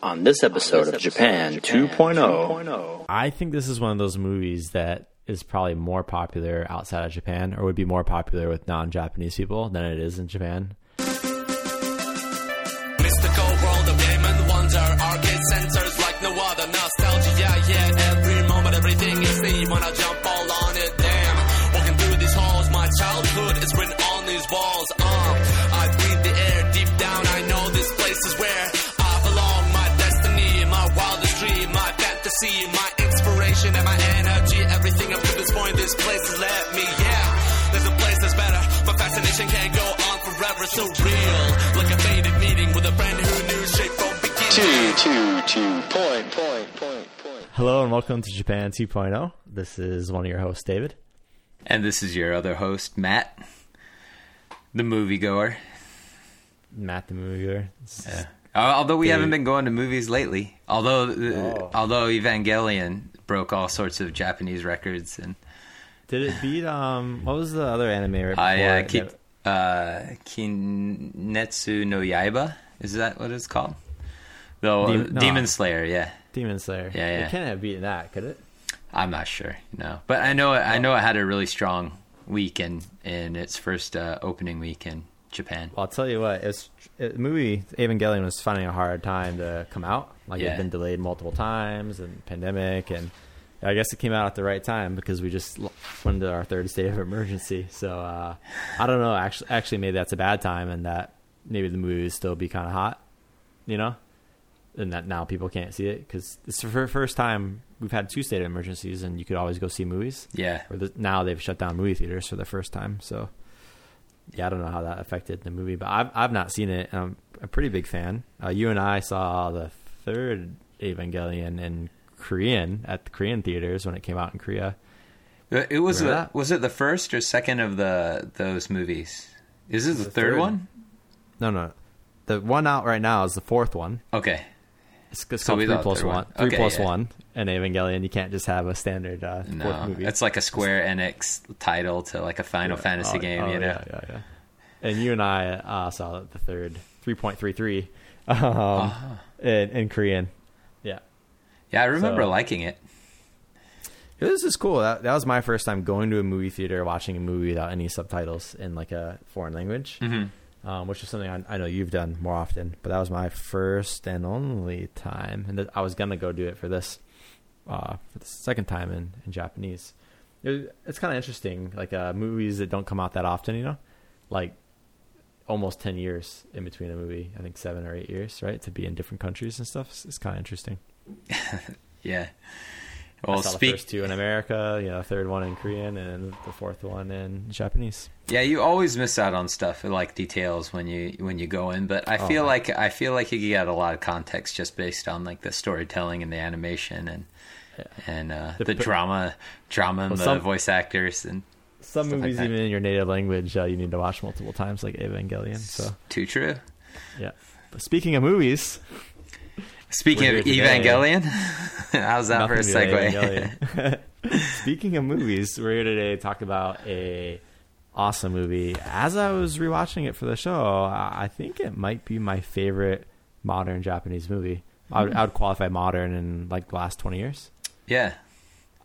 On this episode of Japan 2.0, 2.0, I think this is one of those movies that is probably more popular outside of Japan, or would be more popular with non-Japanese people than it is in Japan. Mystical world of game and wonder Arcade centers like no other. Nostalgia, yeah, yeah. Every moment, everything is seen When I My fantasy, my inspiration And my energy Everything up to this point This place has led me, yeah There's a place that's better My fascination can't go on forever So real Like a faded meeting With a friend who knew straight from beginning two, two, two, point, point, point, point. Hello and welcome to Japan 2.0. This is one of your hosts, David. And this is your other host, Matt, the moviegoer. Matt the moviegoer. Yeah. Uh, Although we Dude. haven't been going to movies lately. Although, uh, Oh. although Evangelion broke all sorts of Japanese records, and Did it beat um? What was the other anime right? I uh, that- uh, Kimetsu no Yaiba. Is that what it's called? The Dem- no. Demon Slayer. Yeah, Demon Slayer. Yeah, yeah. It can't have beaten that, could it? I'm not sure. No, but I know it, I know it had a really strong week in in its first uh, opening week in Japan. Well, I'll tell you what. It's it, the movie Evangelion was finding a hard time to come out. Like Yeah. it's been delayed multiple times and pandemic, and I guess it came out at the right time because we just went into our third state of emergency. So uh, I don't know. Actually, actually, maybe that's a bad time, and that maybe the movie would still be kind of hot. You know, and that now people can't see it because it's the first time we've had two state of emergencies, and you could always go see movies. Yeah, Or the, now they've shut down movie theaters for the first time. So yeah, I don't know how that affected the movie, but I've I've not seen it. I'm a pretty big fan. Uh, you and I saw the third Evangelion in Korean at the Korean theaters when it came out in Korea. Uh, It was that? was it the first or second of the those movies? Is this the, The third, third. one? No, no, the one out right now is the fourth one. Okay, It's, it's So called we three thought plus third one. one. Three Okay, plus yeah. one. And Evangelion, you can't just have a standard uh, fourth no, movie. it's like a Square Enix title to like a Final Yeah. Fantasy Oh, game. oh, you know, Yeah, yeah, yeah. And you and I uh, saw the third, three point three three, um, Ah. in, in Korean. Yeah, yeah, I remember So- liking it. this is cool. That that was my first time going to a movie theater, watching a movie without any subtitles in like a foreign language, Mm-hmm. Um, which is something I, I know you've done more often. But that was my first and only time, and I was gonna go do it for this, uh, for the second time in in Japanese. It, it's kind of interesting, like uh, movies that don't come out that often. You know, like almost 10 years in between a movie i think seven or eight years right to be in different countries and stuff it's kind of interesting Yeah. I Well, saw the first two in america you know third one in korean and the fourth one in japanese Yeah, you always miss out on stuff like details when you when you go in, but I Oh, feel man. like I feel like you get a lot of context just based on like the storytelling and the animation and and uh, The the, drama, drama and Well, the some- voice actors and some like movies that. even in your native language uh, you need to watch multiple times like evangelion so too true. yeah but speaking of movies Speaking of. Evangelion, how's that for a segue? Speaking of movies we're here today to talk about a awesome movie as i was rewatching it for the show i think it might be my favorite modern japanese movie I would, I would qualify modern in like the last 20 years yeah,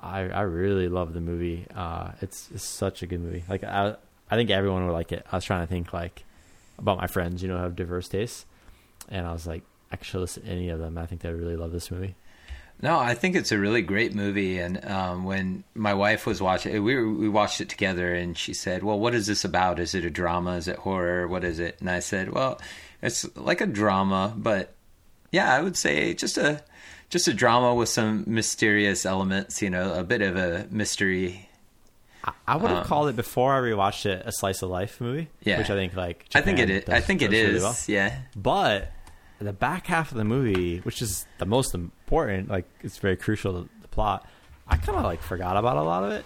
I I really love the movie. Uh, it's, it's such a good movie. Like I I think everyone would like it. I was trying to think like about my friends, you know, who have diverse tastes, and I was like, I could show this to any of them. I think they really love this movie. No, I think it's a really great movie. And um, when my wife was watching we were, we watched it together, and she said, "Well, what is this about? Is it a drama? Is it horror? What is it?" And I said, "Well, it's like a drama, but yeah, I would say just a just a drama with some mysterious elements. You know, a bit of a mystery. I, I would have Um, called it before I rewatched it a slice of life movie. Yeah. which I think like I think it Japan. I think it is. really well. Yeah, But the back half of the movie, which is the most important, like it's very crucial to the plot. I kind of like forgot about a lot of it,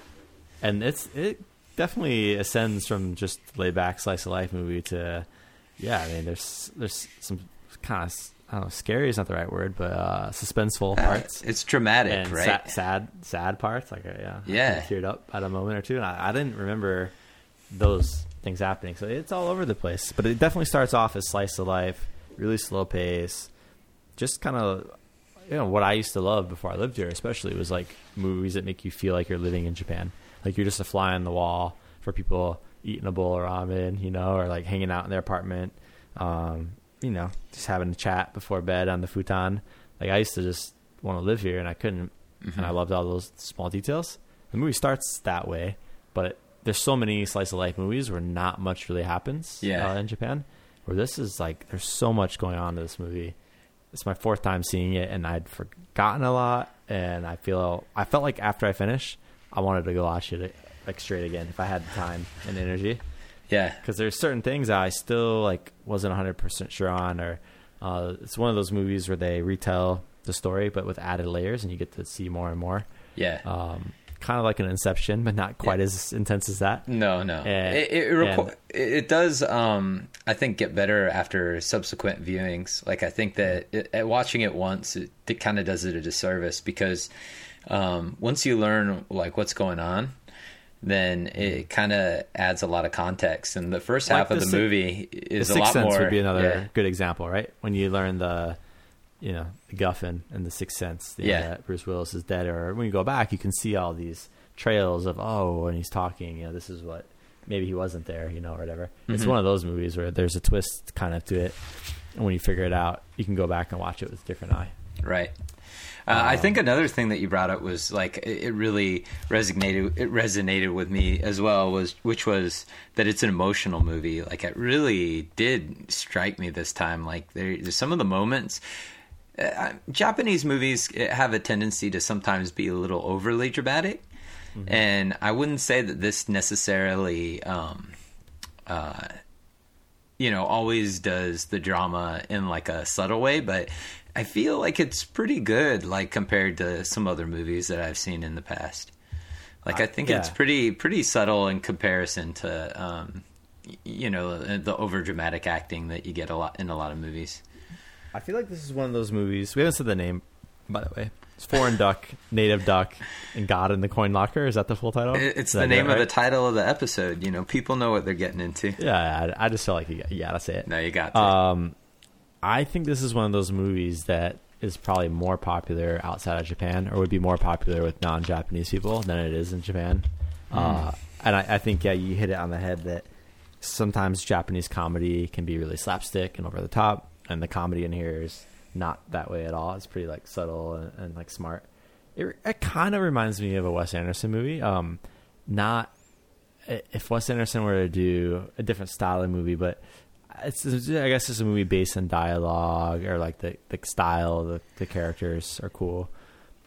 and it's it definitely ascends from just laid back slice of life movie to yeah. I mean, there's there's some kind of I don't know, scary is not the right word, but uh, suspenseful Uh, parts it's dramatic, and right? sa- sad sad parts. Like uh, yeah, Yeah. I teared up at a moment or two, and I, I didn't remember those things happening. So it's all over the place, but it definitely starts off as slice of life, really slow pace. just kind of you know what I used to love before I lived here, especially was like movies that make you feel like you're living in Japan, like you're just a fly on the wall for people eating a bowl of ramen, you know, or like hanging out in their apartment, um, you know, just having a chat before bed on the futon. Like I used to just want to live here, and I couldn't, and I loved all those small details. The movie starts that way, but there's so many slice of life movies where not much really happens Yeah. uh, in Japan. Where this is like, there's so much going on to this movie. It's my fourth time seeing it, and I'd forgotten a lot. And I feel I felt like after I finished, I wanted to go watch it like straight again if I had the time and energy Yeah. because there's certain things that I still like wasn't 100% sure on or uh, it's one of those movies where they retell the story but with added layers and you get to see more and more Yeah. um, kind of like an inception but not quite Yeah. as intense as that No, no. And- it it, requ- and- it does. Um, I think get better after subsequent viewings. Like I think that it, at watching it once, it, it kind of does it a disservice because um, once you learn like what's going on, then it kind of adds a lot of context. And the first Like half of the the, movie the is a sixth lot sense more. would be another yeah. good example right when you learn the you know the guffin and the sixth sense know, Yeah. that bruce willis is dead or when you go back you can see all these trails of oh and he's talking you know this is what maybe he wasn't there you know or whatever it's Mhm. one of those movies where there's a twist kind of to it and when you figure it out you can go back and watch it with a different eye Right. Uh, I Um, think another thing that you brought up was like it, it really resonated. It resonated with me as well. Was which was that it's an emotional movie. Like it really did strike me this time. Like there, there's some of the moments. Uh, Japanese movies have a tendency to sometimes be a little overly dramatic, and I wouldn't say that this necessarily. Um, uh, you know, always does the drama in like a subtle way, but I feel like it's pretty good, like compared to some other movies that I've seen in the past. Like I think it's yeah. pretty pretty subtle in comparison to, um, you know, the over dramatic acting that you get a lot in a lot of movies. I feel like this is one of those movies we haven't said the name by the way it's foreign duck native duck and god in the coin locker is that the full title It's the name of the title of the episode. You know, people know what they're getting into. yeah I, I just felt like you, you gotta say it No, you got to. Um, I think this is one of those movies that is probably more popular outside of Japan, or would be more popular with non-Japanese people than it is in Japan. Uh, and I, I think yeah, you hit it on the head that sometimes Japanese comedy can be really slapstick and over the top, and the comedy in here is not that way at all. It's pretty like subtle and, and like smart. It, it kind of reminds me of a Wes Anderson movie. Um, not if Wes Anderson were to do a different style of movie, but it's, I guess it's a movie based on dialogue or like the the style, the the characters are cool.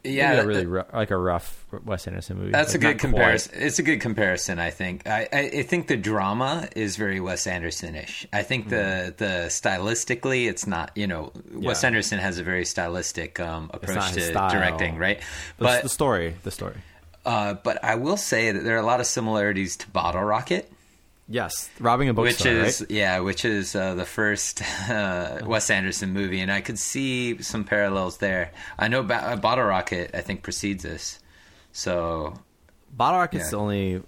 Yeah, that- really like a rough Wes Anderson movie. That's Like, a good not quite- comparison. It's a good comparison, I think. I, I, I think the drama is very Wes Anderson-ish. I think the the stylistically, it's not. You know, Wes Yeah. Anderson has a very stylistic um, approach to style. directing, right? The, But the story, the story. uh, but I will say that there are a lot of similarities to Bottle Rocket, Yes, robbing a which is right? yeah, which is uh, the first uh, Wes Anderson movie, and I could see some parallels there. I know ba- uh, Bottle Rocket, I think precedes this, so Bottle Rocket's Yeah. the only.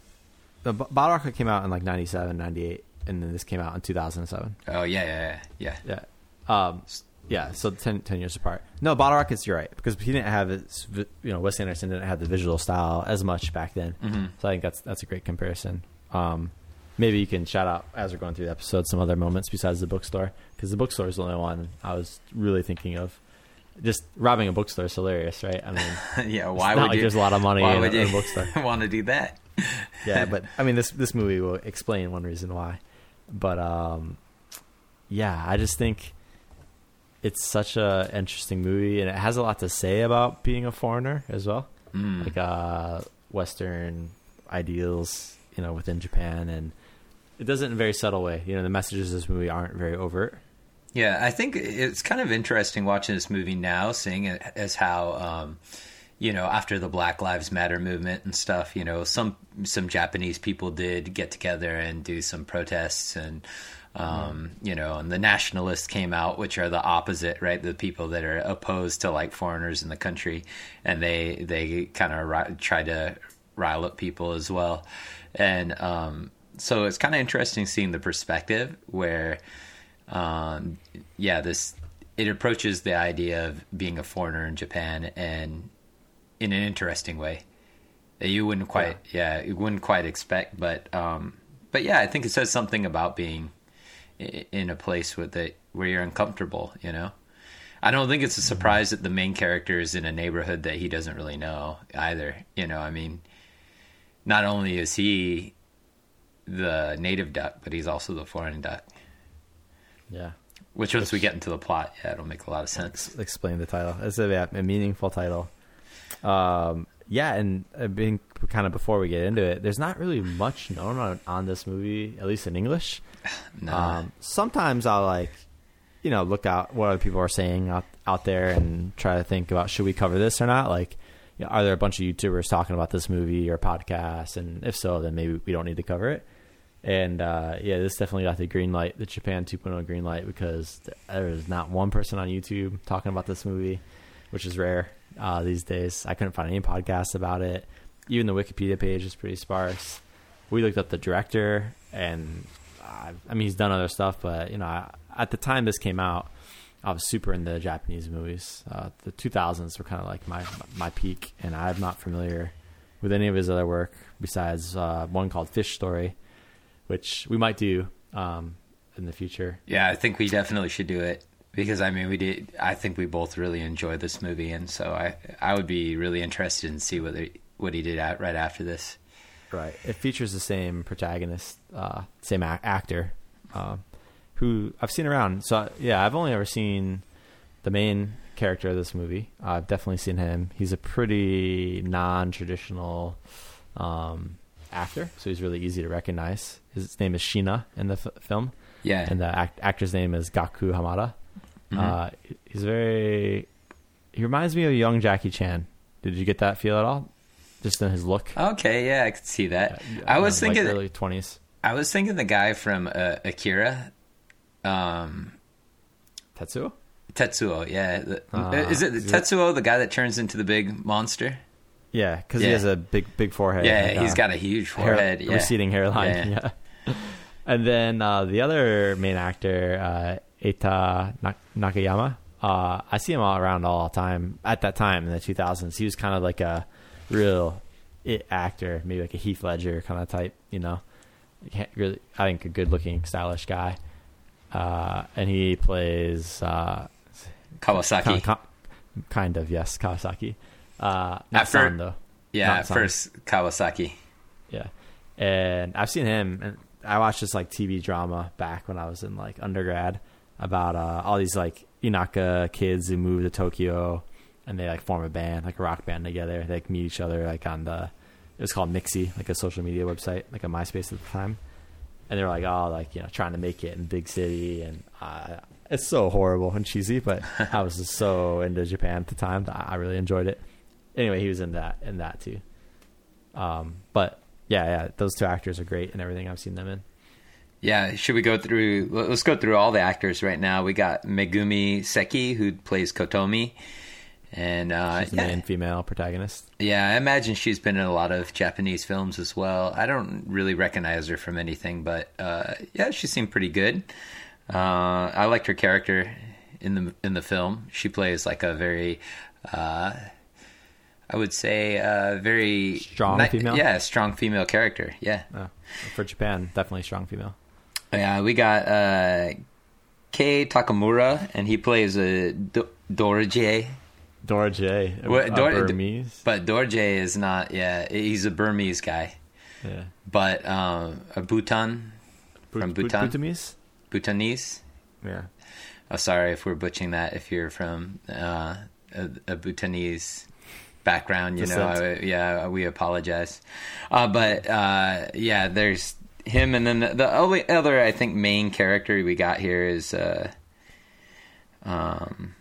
The B- Bottle Rocket came out in like 97, 98, and then this came out in two thousand seven. oh yeah, yeah, yeah. yeah. Yeah. Um, yeah, so 10, 10 years apart. No, Bottle Rockets, you're right because he didn't have his, you know, Wes Anderson didn't have the visual style as much back then. Mm-hmm. So I think that's that's a great comparison. Um, maybe you can shout out as we're going through the episode some other moments besides the bookstore because the bookstore is the only one I was really thinking of. Just robbing a bookstore is hilarious, right? I mean, yeah, why not would like you? there's a lot of money why in would a- in a bookstore. want to do that? yeah, but I mean, this this movie will explain one reason why. But um, yeah, I just think it's such a interesting movie, and it has a lot to say about being a foreigner as well, Mm. like uh, Western ideals, you know, within Japan, and it does it in a very subtle way. You know, the messages of this movie aren't very overt. Yeah, I think it's kind of interesting watching this movie now, seeing it as how, um, you know, after the Black Lives Matter movement and stuff, you know, some some Japanese people did get together and do some protests, and um, you know, and the nationalists came out, which are the opposite, right? The people that are opposed to like foreigners in the country, and they they kind of ri- try to rile up people as well, and um, so it's kind of interesting seeing the perspective where um, yeah, this it approaches the idea of being a foreigner in Japan and in an interesting way that you wouldn't quite yeah, you wouldn't quite expect but um but yeah I think it says something about being in a place with it where you're uncomfortable you know? I don't think it's a surprise that the main character is in a neighborhood that he doesn't really know either you know? I mean not only is he the native duck but he's also the foreign duck Yeah. which once we get into the plot yeah it'll make a lot of sense explain the title. It's a, yeah, a meaningful title. Um, yeah, and being kind of before we get into it, there's not really much known on, on this movie, at least in English. no Um, sometimes I'll like, you know, look out what other people are saying out out there and try to think about should we cover this or not. Like, you know, are there a bunch of YouTubers talking about this movie or podcasts? And if so, then maybe we don't need to cover it. And uh, yeah, this definitely got the green light, the Japan 2.0 green light, because there is not one person on YouTube talking about this movie, which is rare uh, these days. I couldn't find any podcasts about it. Even the Wikipedia page is pretty sparse. We looked up the director, and uh, I mean, he's done other stuff, but you know, I, at the time this came out, I was super into Japanese movies. Uh, the 2000s were kind of like my my peak, and I'm not familiar with any of his other work besides uh, one called Fish Story, which we might do um, in the future. Yeah, I think we definitely should do it because I mean we did. I think we both really enjoyed this movie, and so I I would be really interested in see what he, what he did at, right after this. Right. It features the same protagonist, uh, same ac- actor, uh, who I've seen around. So yeah, I've only ever seen the main character of this movie. I've definitely seen him. He's a pretty non-traditional um, actor, so he's really easy to recognize. His name is Shina in the f- film, Yeah, and the act- actor's name is Gaku Hamada. Uh, he's very. He reminds me of young Jackie Chan. Did you get that feel at all? Just in his look. okay, yeah, I could see that. I was like thinking, early twenties. I was thinking the guy from uh, Akira, um, Tetsuo. Tetsuo. Yeah, the, Ah, is it Tetsuo, the guy that turns into the big monster? Yeah, because he has a big, big forehead. Yeah, he's uh, got a huge hair- forehead. yeah. receding hairline. Yeah. Yeah. and then uh, the other main actor, uh, Eita Nak- Nakayama, uh, I see him all around all the time. At that time in the 2000s, he was kind of like a real it actor, maybe like a Heath Ledger kind of type. You know, really, I think a good-looking, stylish guy. Uh, and he plays uh, Kawasaki. kind of, kind of yes, Kawasaki. Uh, not At fir- San, though. yeah, at San. first Kawasaki. Yeah, and I've seen him, and I watched this like TV drama back when I was in like undergrad about uh, all these like Inaka kids who move to Tokyo, and they like form a band, like a rock band together. They like, meet each other like on the it was called Mixi, like a social media website, like a MySpace at the time. And they were like, oh, like you know, trying to make it in big city, and uh, it's so horrible and cheesy. But I was just so into Japan at the time that I really enjoyed it. Anyway, he was in that in that too. Um, but yeah, yeah, those two actors are great and everything I've seen them in. Yeah, should we go through? Let's go through all the actors right now. We got Megumi Seki, who plays Kotomi, and uh, She's the yeah, main female protagonist. yeah, I imagine she's been in a lot of Japanese films as well. I don't really recognize her from anything, but uh, yeah, she seemed pretty good. Uh, I liked her character in the in the film. She plays like a very, uh, I would say, uh, very Strong ni- female? Yeah, strong female character. Yeah. Oh, for Japan, definitely strong female. Yeah, we got uh, Kei Takamura, and he plays a Do- Dorje. A, What- a Dor- Burmese. But Dorje is not, yeah, he's a Burmese guy. yeah. But um, a Bhutan, From Bhut- Bhutan? Bhutanese? Bhutanese. Yeah. Oh, sorry if we're butchering that. If you're from uh, a, a Bhutanese background, you know, I, yeah, we apologize. Uh, but uh, yeah, there's him, and then the, the only other I think main character we got here is uh, um,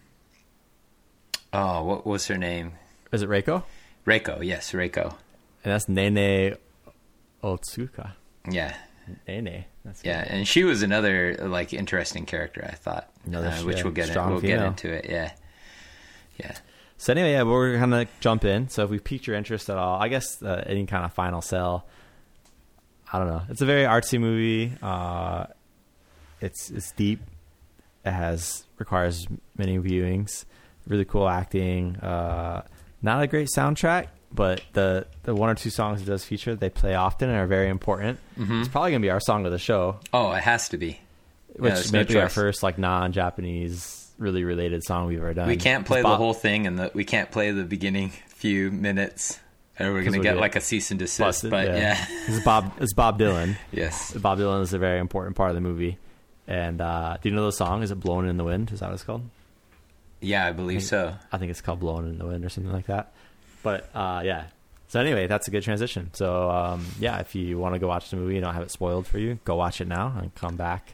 oh, what was her name? Is it Reiko? Reiko. Yes, Reiko. And that's Nene Otsuka. Yeah, Nene. That's yeah, and she was another like interesting character. I thought, Another uh, which yeah, we'll get in, we'll get into it. Yeah, yeah. So anyway, yeah, we're gonna jump in. So if we piqued your interest at all, I guess uh, any kind of final sell. I don't know. It's a very artsy movie. Uh, it's it's deep. it has requires many viewings. Really cool acting. Uh, not a great soundtrack, but the the one or two songs it does feature, they play often and are very important. Mm-hmm. It's probably gonna be our song of the show, Oh, it has to be. which there's may no be our first like non-Japanese really related song we've ever done. We can't play the whole thing, and the, we can't play the beginning few minutes, or we're gonna we'll get get like a cease and desist. busted, but yeah, it's Bob. It's Bob Dylan. yes, Bob Dylan is a very important part of the movie. And uh, do you know the song? Is it "Blowing in the Wind"? Is that what it's called? Yeah, I believe so. I think it's called "Blowing in the Wind" or something like that. But uh, yeah. So anyway, that's a good transition. So um, yeah, if you want to go watch the movie and don't have it spoiled for you, go watch it now and come back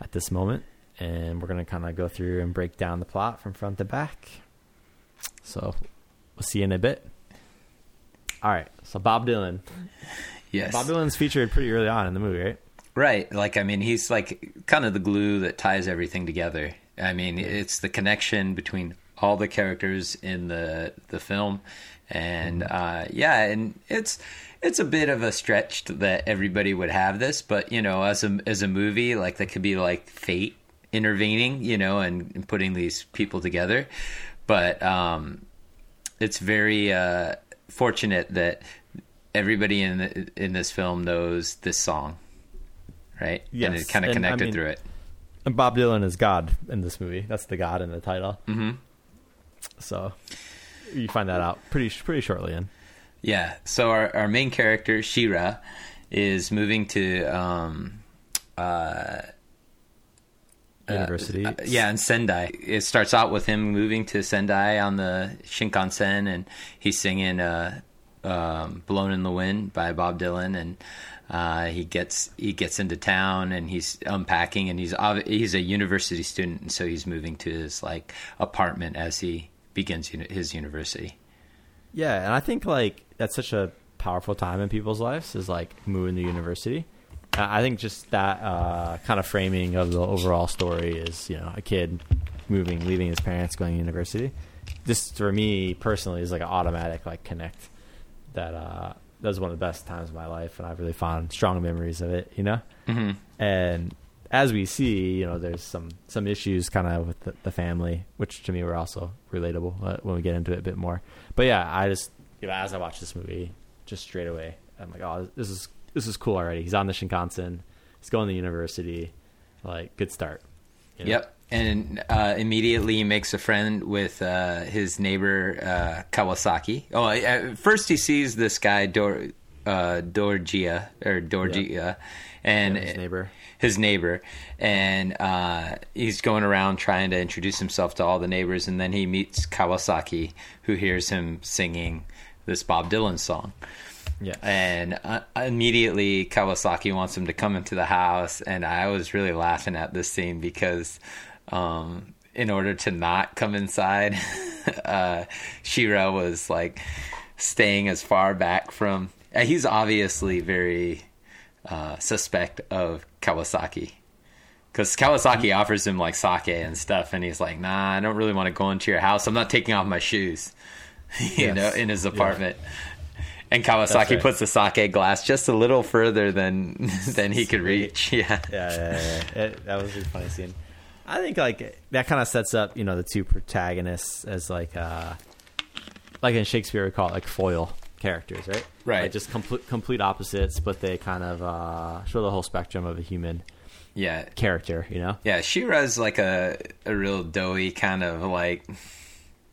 at this moment, and we're gonna kind of go through and break down the plot from front to back. So we'll see you in a bit. All right. So Bob Dylan. Yes, Bob Dylan's featured pretty early on in the movie, right? Right. Like, I mean, he's like kind of the glue that ties everything together. I mean, it's the connection between all the characters in the the film, and uh, yeah, and it's it's a bit of a stretch that everybody would have this, but you know, as a as a movie, like that could be like fate intervening, you know, and, and putting these people together. But um, it's very uh, fortunate that everybody in the, in this film knows this song, right? and Yes, it kind of and, I connected mean- through it. And Bob Dylan is God in this movie. That's the God in the title. hmm So you find that out pretty pretty shortly in. Yeah. So our our main character Shira is moving to um, uh, University. Uh, yeah, in Sendai. It starts out with him moving to Sendai on the Shinkansen, and he's singing uh, um, "Blowing in the Wind" by Bob Dylan, and uh, he gets he gets into town and he's unpacking, and he's he's a university student, and so he's moving to his like apartment as he begins his university. Yeah, and I think like that's such a powerful time in people's lives is like moving to university. Uh, I think just that uh, kind of framing of the overall story is you know a kid moving, leaving his parents, going to university. This for me personally is like an automatic like connect that uh, that was one of the best times of my life, and I've really found strong memories of it. You know, Mm-hmm. and as we see, you know, there's some some issues kind of with the, the family, which to me were also relatable uh, when we get into it a bit more. But yeah, I just you know, as I watch this movie, just straight away, I'm like, oh, this is this is cool already. He's on the Shinkansen, he's going to university, like good start. you know? Yep. And uh, immediately he makes a friend with uh, his neighbor uh, Kawasaki. Oh, first he sees this guy Dor uh, Dorgia or Dorgia, and Yeah, his neighbor. his neighbor, and uh, he's going around trying to introduce himself to all the neighbors, and then he meets Kawasaki, who hears him singing this Bob Dylan song. Yeah, And uh, immediately Kawasaki wants him to come into the house, and I was really laughing at this scene because, um, in order to not come inside, uh, Shira was like staying as far back from. uh, He's obviously very uh, suspect of Kawasaki. Because Kawasaki offers him like sake and stuff, and he's like, "Nah, I don't really want to go into your house. I'm not taking off my shoes." you Yes. know, in his Yeah. apartment. And Kawasaki right. puts the sake glass just a little further than than he could reach. Yeah. yeah, yeah, yeah. It, that was a funny scene. I think like that kind of sets up you know the two protagonists as like uh like in Shakespeare we call it like foil characters, right? Right. Like just complete complete opposites, but they kind of uh show the whole spectrum of a human Yeah. character, you know? Yeah, Shira's like a a real doughy kind of like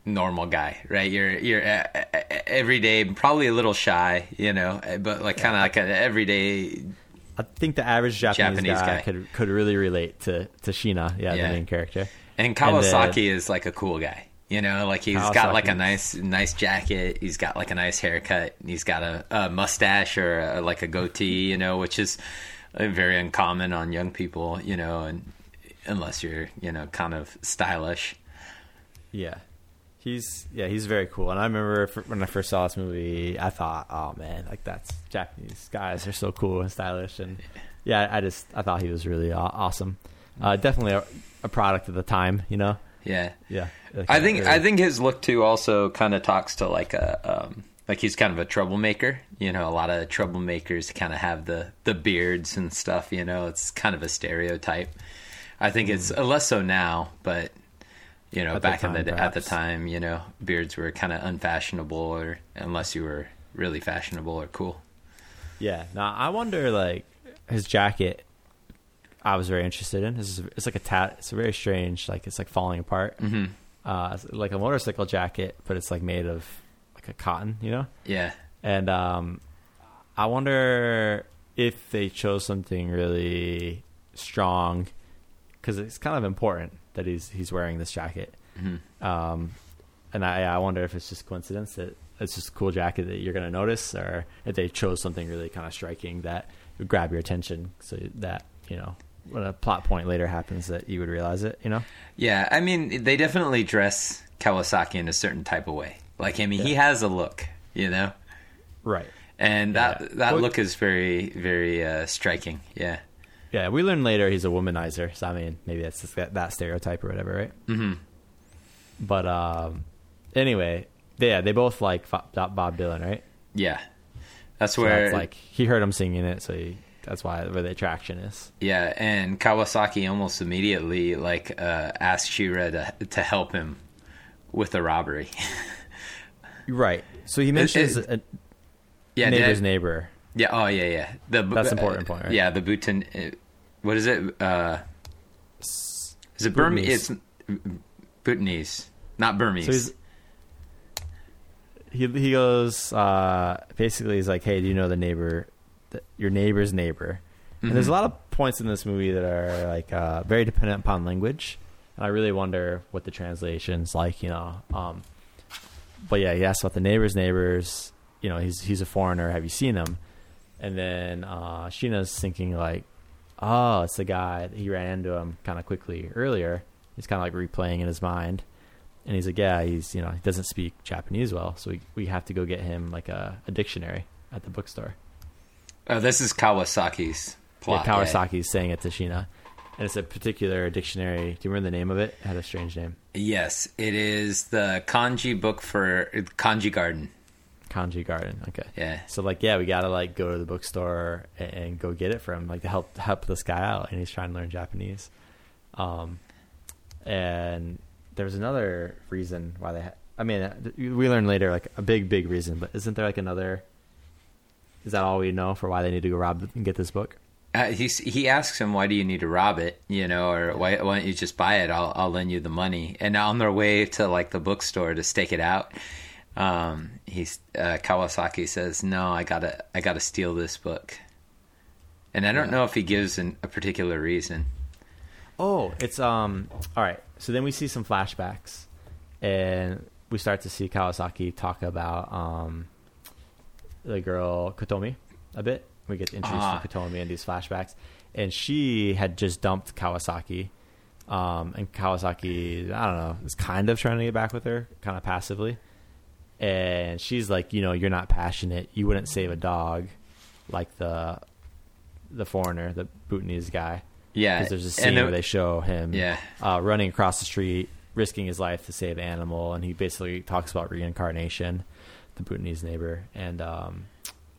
normal guy, right? You're you're everyday, probably a little shy, you know, but like kind of like an everyday. I think the average Japanese, Japanese guy, guy. could could really relate to to Sheena, yeah, Yeah. the main character. And Kawasaki is like a cool guy. You know, like he's got like a nice, nice jacket. He's got like a nice haircut. He's got a, a mustache or a, like a goatee. You know, which is uh, very uncommon on young people. You know, and unless you're you know kind of stylish. Yeah, he's yeah he's very cool. And I remember when I first saw this movie, I thought, oh man, like that's Japanese guys are so cool and stylish. And yeah, I just I thought he was really awesome. Uh, definitely a, a product of the time, you know. Yeah, Yeah, Like, I uh, think very- I think his look too also kind of talks to like a um, like he's kind of a troublemaker. You know, a lot of troublemakers kind of have the the beards and stuff. You know, it's kind of a stereotype. I think it's uh, less so now, but you know, At the back in time, the at the time, you know, beards were kind of unfashionable, or unless you were really fashionable or cool. Yeah. Now I wonder, like his jacket. I was very interested in. Is it's like a tat. It's very strange. Like it's like falling apart. hmm Uh, it's like a motorcycle jacket, but it's like made of like a cotton. You know. Yeah, And um, I wonder if they chose something really strong because it's kind of important that he's he's wearing this jacket. Mhm. Um, and I I wonder if it's just coincidence that it's just a cool jacket that you're gonna notice, or if they chose something really kind of striking that would grab your attention, so that you know when a plot point later happens that you would realize it. You know. yeah. I mean, they definitely dress Kawasaki in a certain type of way. Like, I mean, he has a look, you know, Right. and that Yeah. that Well- look is very very uh, striking. Yeah. Yeah, we learn later he's a womanizer. So I mean, maybe that's just that, that stereotype or whatever, right? hmm But um, anyway, yeah, they both like Bob Dylan, right? Yeah. That's So where that's like he heard him singing it, so he, that's why where the attraction is. Yeah, and Kawasaki almost immediately like uh, asked Shira to to help him with the robbery. Right. So he mentions it- a yeah, neighbor's that- neighbor. Yeah. Oh, yeah, yeah. The That's uh, important point, right? Yeah, the Bhutan. Uh, what is it? Uh, is it. Burmese? It's Bhutanese, not Burmese. So he he goes uh, basically he's like, hey, do you know the neighbor, the, your neighbor's neighbor? And there's a lot of points in this movie that are like uh, very dependent upon language, and I really wonder what the translation's like, you know. Um, but yeah, he asks about the neighbor's neighbors. You know, he's he's a foreigner. Have you seen him? And then uh, Sheena's thinking like, oh, it's the guy that he ran into him kind of quickly earlier. He's kind of like replaying in his mind, and he's like, yeah, he's you know he doesn't speak Japanese well, so we we have to go get him like a, a dictionary at the bookstore. oh, this is Kawasaki's plot. yeah, Kawasaki's saying it to Sheena, and it's a particular dictionary. Do you remember the name of it? It had a strange name, Yes, it is the kanji book for Kanji Garden. Kanji Garden. Okay. Yeah. So like, yeah, we gotta like go to the bookstore and, and go get it for him, like to help help this guy out, and he's trying to learn Japanese. Um, and there's another reason why they. Ha- I mean, uh, we learn later like a big, big reason, but isn't there like another? Is that all we know for why they need to go rob and get this book? Uh, he he asks him, "Why do you need to rob it? You know, or why, why don't you just buy it? I'll I'll lend you the money." And on their way to like the bookstore to stake it out, um, he's uh, Kawasaki says, "No, I gotta I gotta steal this book." And I don't Yeah. know if he gives an, a particular reason. Oh, it's um. All right. So then we see some flashbacks, and we start to see Kawasaki talk about um, the girl Kotomi a bit. We get introduced Ah. to Kotomi in these flashbacks, and she had just dumped Kawasaki, um, and Kawasaki, I don't know, is kind of trying to get back with her, kind of passively, and she's like, you know, you're not passionate. You wouldn't save a dog, like the the foreigner, the Bhutanese guy. Yeah, Because there's a scene the- where they show him Yeah. uh, running across the street, risking his life to save an animal, and he basically talks about reincarnation, the Bhutanese neighbor, and um,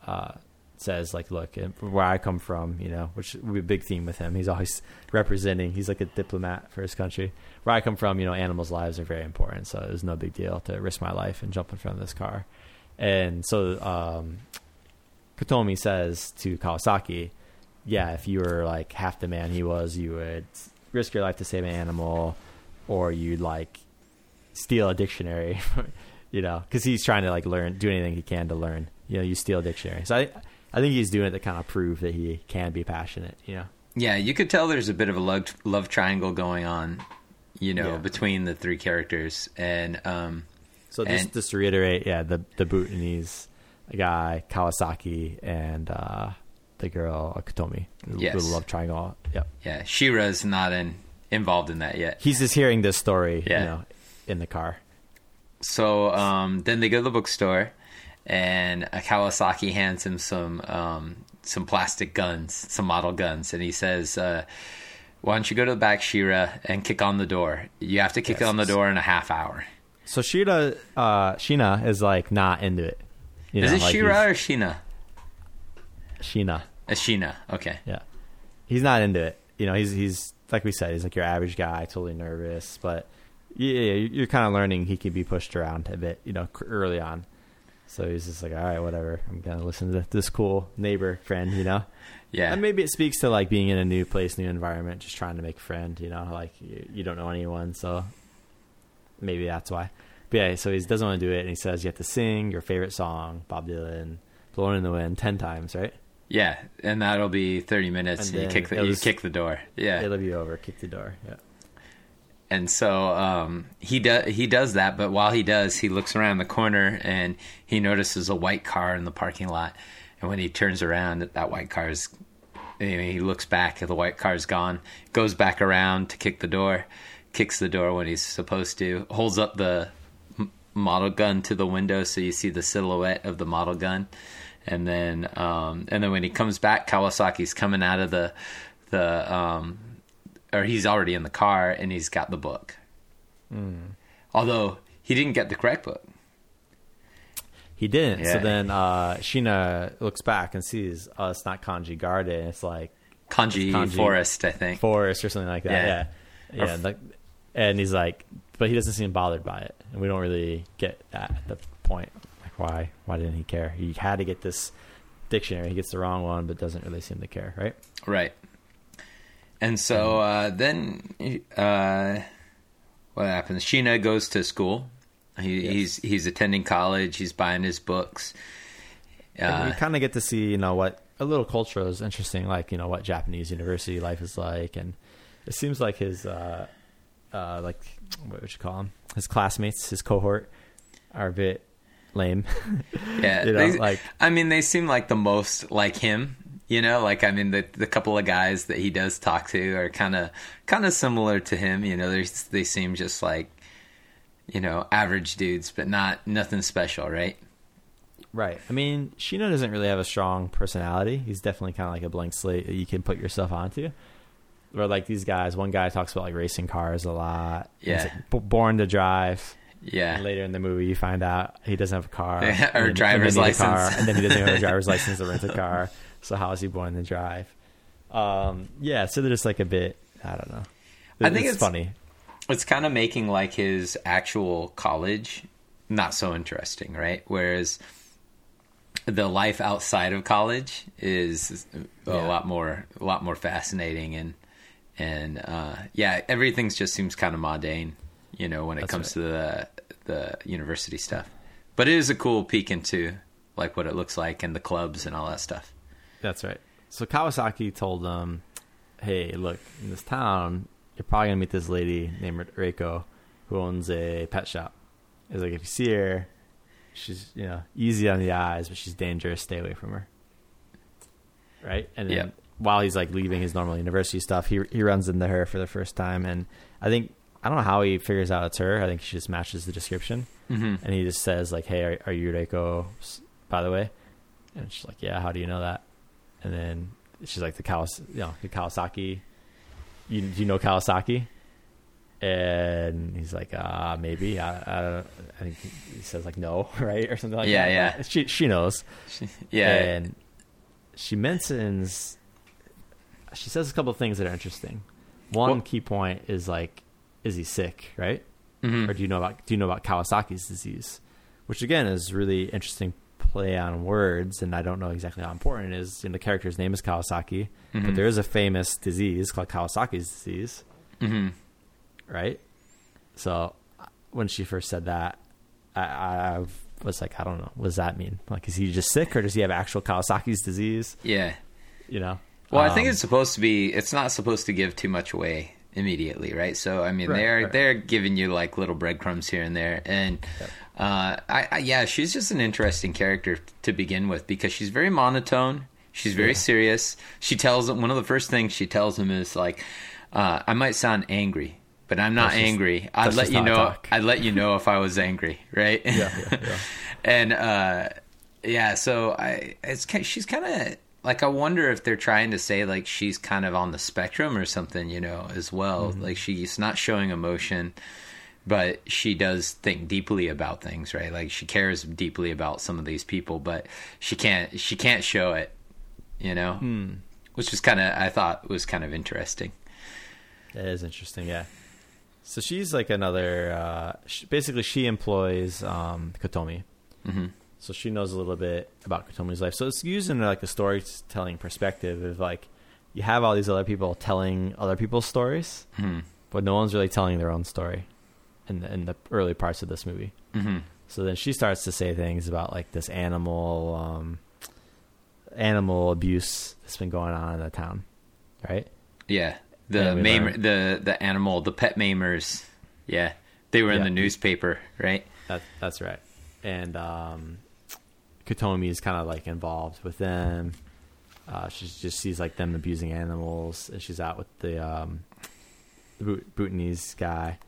uh, says like, "Look, and where I come from, you know, which would be a big theme with him. He's always representing. He's like a diplomat for his country. Where I come from, you know, animals' lives are very important, so it was no big deal to risk my life and jump in front of this car. And so um, Kotomi says to Kawasaki, yeah, if you were like half the man he was, you would risk your life to save an animal, or you'd like steal a dictionary, you know, because he's trying to like learn, do anything he can to learn. You know, you steal a dictionary. So I, I think he's doing it to kind of prove that he can be passionate. You know, Yeah, you could tell there's a bit of a love, love triangle going on, you know, Yeah. between the three characters. And um, so just And- just to reiterate, yeah, the the Bhutanese guy Kawasaki and uh, the girl Kotomi, the Yes. little love triangle. Yep. yeah, Shira's not in, involved in that yet. He's just hearing this story, Yeah. you know, in the car. So um, then they go to the bookstore, and Kawasaki hands him some um, some plastic guns, some model guns, and he says, uh, "Why don't you go to the back, Shira, and kick on the door? You have to kick Yes. on the door in a half hour." So Shira, uh, Sheena is like not into it. You Is know, it like Shira or Sheena? Sheena, Uh, Sheena. Okay. yeah. He's not into it. You know, he's he's like we said, he's like your average guy, totally nervous, but yeah, you're kind of learning he can be pushed around a bit, you know, early on. So he's just like, all right, whatever. I'm gonna listen to this cool neighbor friend, you know. Yeah. And maybe it speaks to like being in a new place, new environment, just trying to make a friend, you know, like you, you don't know anyone, so maybe that's why. But yeah, so he doesn't want to do it, and he says you have to sing your favorite song, Bob Dylan, "Blowing in the Wind," ten times, right? Yeah, and that'll be thirty minutes. And And, you kick the you kick the door. Yeah, It'll be over. Kick the door. Yeah. And so um, he does he does that. But while he does, he looks around the corner and he notices a white car in the parking lot. And when he turns around, that, white car is. know, He looks back, and the white car's gone. Goes back around to kick the door, kicks the door when he's supposed to. Holds up the model gun to the window so you see the silhouette of the model gun. And then, um, and then when he comes back, Kawasaki's coming out of the the um, or he's already in the car and he's got the book. Although he didn't get the correct book. He didn't. So then uh, Sheena looks back and sees, oh, it's not Kanji Garden. It's like Kanji, Kanji. Forest, I think. Forest or something like that. Yeah. Yeah. Yeah. like, and he's like, but he doesn't seem bothered by it. And we don't really get that at the point. Like, why? Why didn't he care? He had to get this dictionary. He gets the wrong one, but doesn't really seem to care, right? Right. And so uh, then, uh, what happens? Sheena goes to school. He, Yes. He's he's attending college. He's buying his books. Uh, we kind of get to see, you know, what a little culture is interesting, like you know what Japanese university life is like, and it seems like his, uh, uh, like what would you call him? His classmates, his cohort, are a bit lame. yeah, you know, they- like- I mean, they seem like the most like him. You know, like I mean, the the couple of guys that he does talk to are kind of kind of similar to him. You know, they they seem just like you know average dudes, but not nothing special, right? Right. I mean, Shino doesn't really have a strong personality. He's definitely kind of like a blank slate that you can put yourself onto. Or like these guys, one guy talks about like racing cars a lot. Yeah. like, b- born to drive. Yeah, And later in the movie, you find out he doesn't have a car or driver's and then need a car, license. and then he doesn't have a driver's license to rent a car. So how is he born to drive? Um, yeah, so they're just like a bit. I don't know. I think it's, it's- funny. it's kind of making like his actual college not so interesting, right? Whereas the life outside of college is a Yeah. lot more a lot more fascinating and and uh, yeah, everything's just seems kind of mundane, you know, when it That's comes right. to the the university stuff. But it is a cool peek into like what it looks like and the clubs and all that stuff. That's right. So Kawasaki told them, "Hey, look, in this town, you're probably gonna meet this lady named Reiko, who owns a pet shop. It's like if you see her, she's you know easy on the eyes, but she's dangerous. Stay away from her." Right, and then Yep. while he's like leaving his normal university stuff, he he runs into her for the first time, and I think I don't know how he figures out it's her. I think she just matches the description, Mm-hmm. and he just says like, "Hey, are, are you Reiko? By the way," and she's like, "Yeah, how do you know that?" And then she's like, "The Kawas, you know, the Kawasaki. You do you know Kawasaki?" And he's like, "Uh, maybe. I, I don't. I think he says like no, right, or something like Yeah, that. yeah. But She she knows. Yeah, And she mentions, she says a couple of things that are interesting. One Well- key point is like, is he sick, right? Mhm. Or do you know about do you know about Kawasaki's disease? Which again is really interesting play on words, and I don't know exactly how important it is. And the character's name is Kawasaki, but Mhm. there is a famous disease called Kawasaki's disease, hmm right? So uh, when she first said that, I, I was like, I don't know, what does that mean? Like, is he just sick, or does he have actual Kawasaki's disease? yeah. You know? Well, I think Um, it's supposed to be. It's not supposed to give too much away immediately, right? So, I mean, Right, they're right. they're giving you like little breadcrumbs here and there, and uh, I, I yeah, she's just an interesting character to begin with because she's very monotone. She's very Yeah. serious. She tells him one of the first things she tells him is like, uh, "I might sound angry." But I'm not That's just- angry. I'd let you know. talk. I'd let you know if I was angry, right? Yeah, yeah, yeah. and uh yeah so i it's she's kind of like i wonder if they're trying to say like she's kind of on the spectrum or something you know as well Mm-hmm. like she's not showing emotion but she does think deeply about things right like she cares deeply about some of these people but she can't she can't show it you know Hmm. which was kind of i thought was kind of interesting It is interesting, yeah. So she's like another. Uh, sh basically, she employs um, Kotomi, hmm so she knows a little bit about Kotomi's life. So it's used in like a storytelling perspective of like you have all these other people telling other people's stories, hmm but no one's really telling their own story in the, in the early parts of this movie. hmm So then she starts to say things about like this animal, um, animal abuse that's been going on in the town, right? Yeah, the Yeah, we maim- learned. the the animal, the pet maimers. Yeah, they were in Yeah. the newspaper, right? That that's right. And um, Kotomi is kind of like involved with them. Uh, she just sees like them abusing animals, and she's out with the um, the Bhutanese guy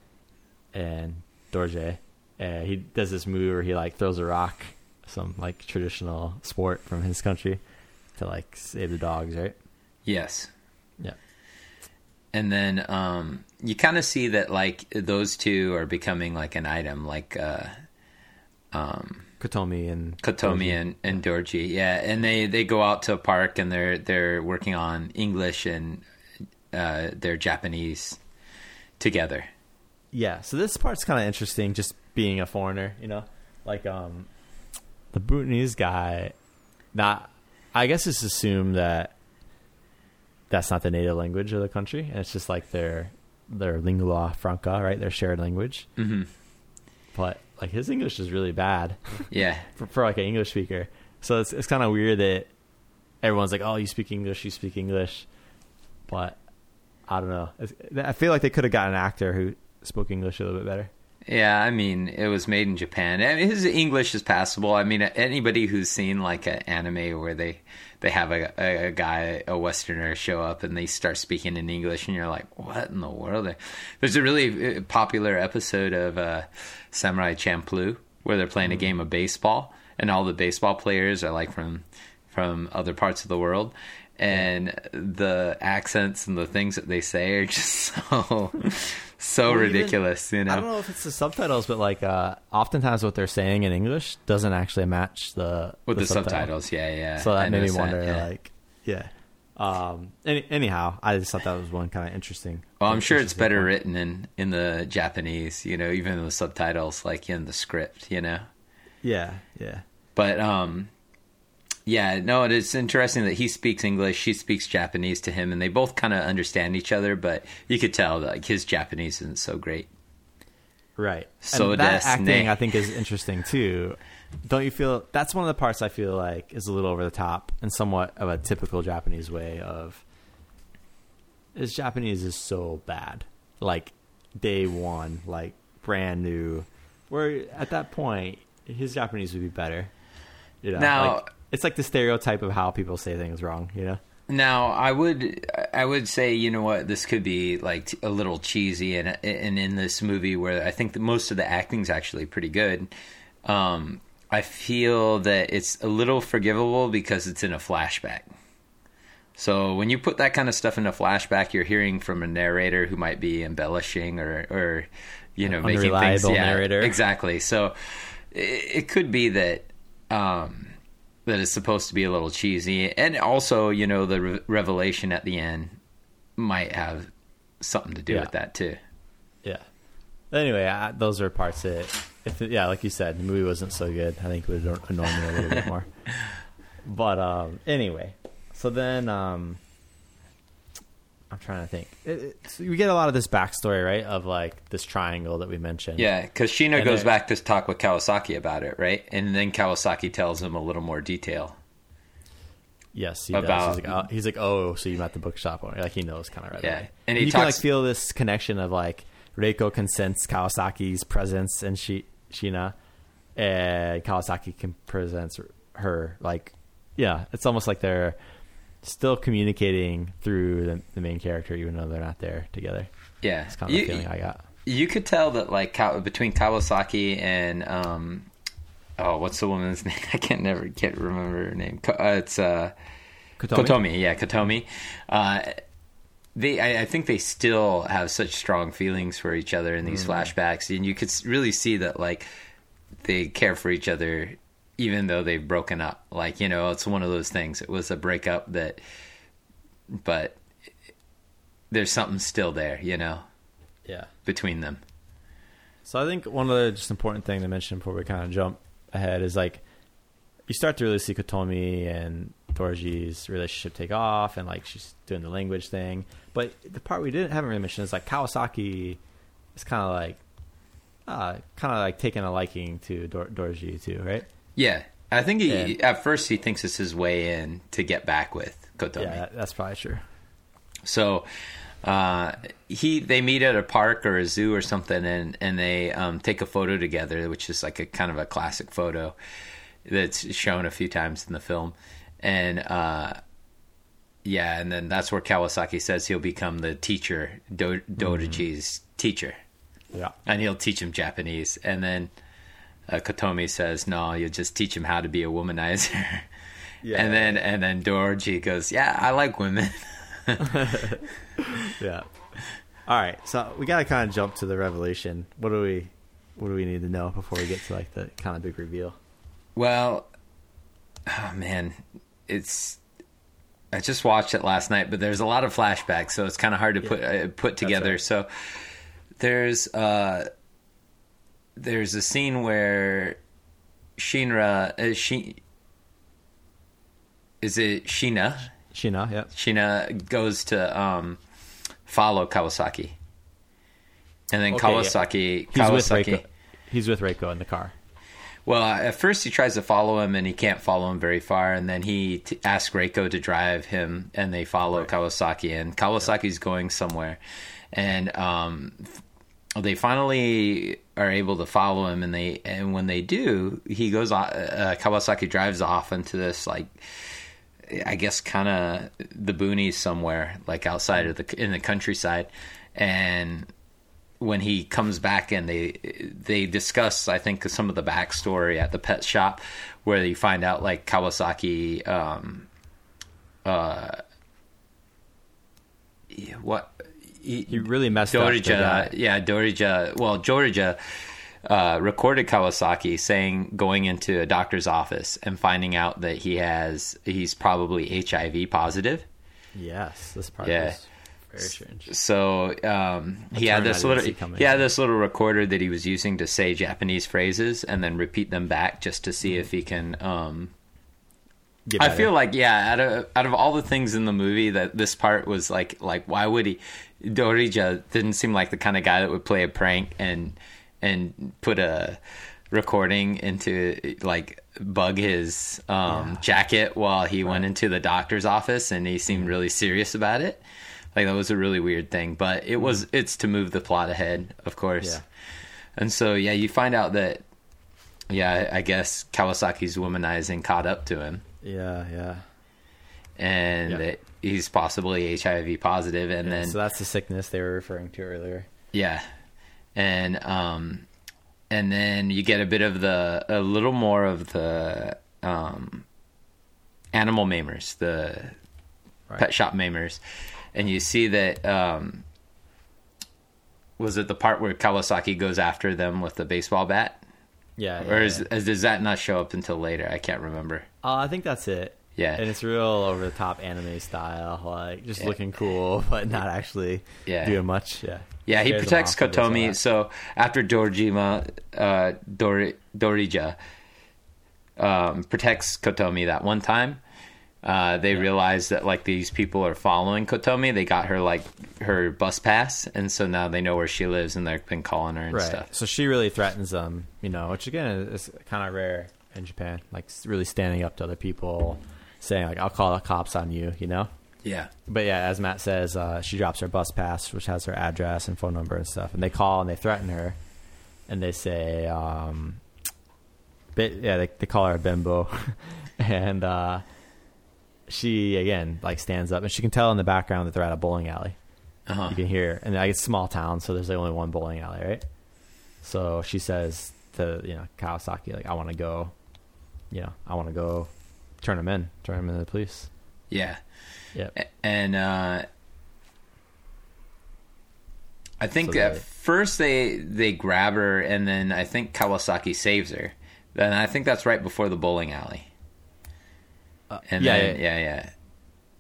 and Dorji. And he does this move where he like throws a rock, some like traditional sport from his country, to like save the dogs, right? Yes. Yeah. And then um, you kind of see that like those two are becoming like an item, like uh, um, Kotomi and Kotomi and, and Dorji. Yeah, and they, they go out to a park and they're they're working on English and uh, they're Japanese together. yeah so this part's kind of interesting just being a foreigner you know? Like um the bhutanese guy not i guess it's assumed that that's not the native language of the country and it's just like their their lingua franca right? Their shared language. Hmm but like his english is really bad Yeah, for, for like an english speaker so it's, it's kind of weird that everyone's like oh you speak english you speak english but i don't know It's- i feel like they could have got an actor who spoke english a little bit better Yeah, I mean, it was made in Japan. I mean, his English is passable. I mean, anybody who's seen like an anime where they they have a, a, a guy, a Westerner, show up and they start speaking in English, and you're like, what in the world? There's a really uh, popular episode of uh, Samurai Champloo where they're playing a game of baseball, and all the baseball players are like from from other parts of the world. And the accents and the things that they say are just so so Well, even- ridiculous, you know. I don't know if it's the subtitles, but like uh, oftentimes what they're saying in English doesn't actually match the with the, subtitle. subtitles. Yeah, yeah. So I that made me wonder, yeah. like, yeah. Um. Any, anyhow, I just thought that was one kind of interesting. well, I'm sure it's better point. written in in the Japanese, you know, even the subtitles, like in the script, you know. Yeah, yeah, But um, yeah, no, it is interesting that he speaks English, she speaks Japanese to him, and they both kind of understand each other. But you could tell that like his Japanese isn't so great. right. So and that acting, ne. I think, is interesting too. Don't you feel that's one of the parts I feel like is a little over the top and somewhat of a typical Japanese way of his Japanese is so bad, like day one, like brand new. Where at that point, his Japanese would be better. You know, Now- like, it's like the stereotype of how people say things wrong. You know, Now, I would I would say, you know what, this could be like t- a little cheesy, and and in this movie where I think that most of the acting's actually pretty good, um, I feel that it's a little forgivable because it's in a flashback. So when you put that kind of stuff in a flashback, you're hearing from a narrator who might be embellishing or or you know making things Unreliable yeah, narrator. exactly. So it, it could be that. Um, that is supposed to be a little cheesy, and also you know the re- revelation at the end might have something to do Yeah. with that too. yeah. Anyway, I, those are parts that, if it, yeah, like you said, the movie wasn't so good. I think it would annoy me a little bit more. But um, anyway, so then um, I'm trying to think. It, so we get a lot of this backstory, right, of like this triangle that we mentioned. Yeah, because Shino And goes back to talk with Kawasaki about it, right? And then Kawasaki tells him a little more detail. Yes, he About- does. He's like, oh, he's like, oh, so you met the bookshop owner. Like he knows kind of right Yeah. away. And he you can like feel this connection of like Reiko can sense Kawasaki's presence and she Shina, and Kawasaki can presence her. Like, yeah, it's almost like they're still communicating through the, the main character, even though they're not there together. Yeah, It's kind of you, the feeling I got. you could tell that like between Kawasaki and um, oh, what's the woman's name? I can't never can't remember her name. Uh, it's uh, Kotomi? Kotomi, yeah, Kotomi. Uh, they, I, I think they still have such strong feelings for each other in Mm. these flashbacks, and you could really see that like they care for each other, even though they've broken up. Like you know, it's one of those things. It was a breakup that, but there's something still there, you know, Yeah. between them. So I think one other just important thing to mention before we kind of jump ahead is like you start to really see Kotomi and Dorji's relationship take off, and like she's doing the language thing. But the part we didn't haven't really mentioned is like Kawasaki is kind of like uh, kind of like taking a liking to Dor- Dorji too, right? Yeah, I think he And- at first he thinks it's his way in to get back with Kotomi. Yeah, that's probably true. So uh, he they meet at a park or a zoo or something, and and they um, take a photo together, which is like a kind of a classic photo that's shown a few times in the film, and uh, yeah, and then that's where Kawasaki says he'll become the teacher, Do- Dorji's teacher, Yeah, and he'll teach him Japanese, and then. Uh, Kotomi says, "No, you'll just teach him how to be a womanizer." yeah, and then and then Dorji goes, "Yeah, I like women." yeah. All right, so we got to kind of jump to the revelation. What do we what do we need to know before we get to like the kind of big reveal? Well, oh man, it's. I just watched it last night, but there's a lot of flashbacks, so it's kind of hard to put uh, put together. right. So there's uh there's a scene where Shinra uh, she is it Shina Shina, yeah. Shina goes to um follow Kawasaki, and then Okay, yeah. Kawasaki with Kawasaki. Reiko. He's with Reiko in the car. Well, at first he tries to follow him and he can't follow him very far, and then he t- asks Reiko to drive him, and they follow Kawasaki, and Kawasaki's going somewhere, and um, they finally are able to follow him, and they and when they do, he goes o- uh, Kawasaki drives off into this like. I guess kind of the boonies somewhere, like outside of the in the countryside, and when he comes back and they they discuss I think some of the backstory at the pet shop where you find out like Kawasaki um uh what he, He really messed up. the Dorija yeah Dorija well Georgia uh, recorded Kawasaki saying going into a doctor's office and finding out that he has he's probably HIV positive Yes, this part Yeah. was very strange. so um, he had this little he had this little recorder that he was using to say Japanese phrases and then repeat them back just to see if he can. Um, I feel like yeah, out of out of all the things in the movie, that this part was like like why would he? Dorija didn't seem like the kind of guy that would play a prank and and put a recording into like bug his um, jacket while he went into the doctor's office and he seemed really serious about it. Like that was a really weird thing, but it was it's to move the plot ahead, of course. Yeah. And so yeah, you find out that yeah, I guess Kawasaki's womanizing caught up to him Yeah, yeah. and Yeah. that he's possibly HIV positive and Yeah, then so that's the sickness they were referring to earlier. Yeah, and um, and then you get a bit of the a little more of the um, animal maimers, the Right. pet shop maimers, and you see that um, was it the part where Kawasaki goes after them with the baseball bat, Yeah, or yeah, is, yeah. does that not show up until later? I can't remember. Uh, I think that's it. Yeah. and it's real over the top anime style, like just Yeah. looking cool, but not actually Yeah. doing much. Yeah, Yeah, he protects off with this, all Kotomi. So after Dorjima, uh, Dori, Dorija um, protects Kotomi that one time, uh, they realize that like these people are following Kotomi. They got her like her bus pass, and so now they know where she lives, and they've been calling her and right. stuff. So she really threatens them, you know, which again is kind of rare in Japan. Like really standing up to other people, saying like, "I'll call the cops on you," you know. Yeah, But yeah, as Matt says, uh, she drops her bus pass, which has her address and phone number and stuff. And they call and they threaten her, and they say, um, bi- yeah, they, they call her a bimbo, and uh, she again like stands up, and she can tell in the background that they're at a bowling alley. uh-huh. You can hear, and like, it's small town, so there's like only one bowling alley, right? So she says to you know Kawasaki, like, I want to go, you know, I want to go turn him in, turn him into the police. yeah. Yep. A- and uh, I think So at first they they grab her, and then I think Kawasaki saves her. Then I think that's right before the bowling alley. And yeah, then, yeah. yeah,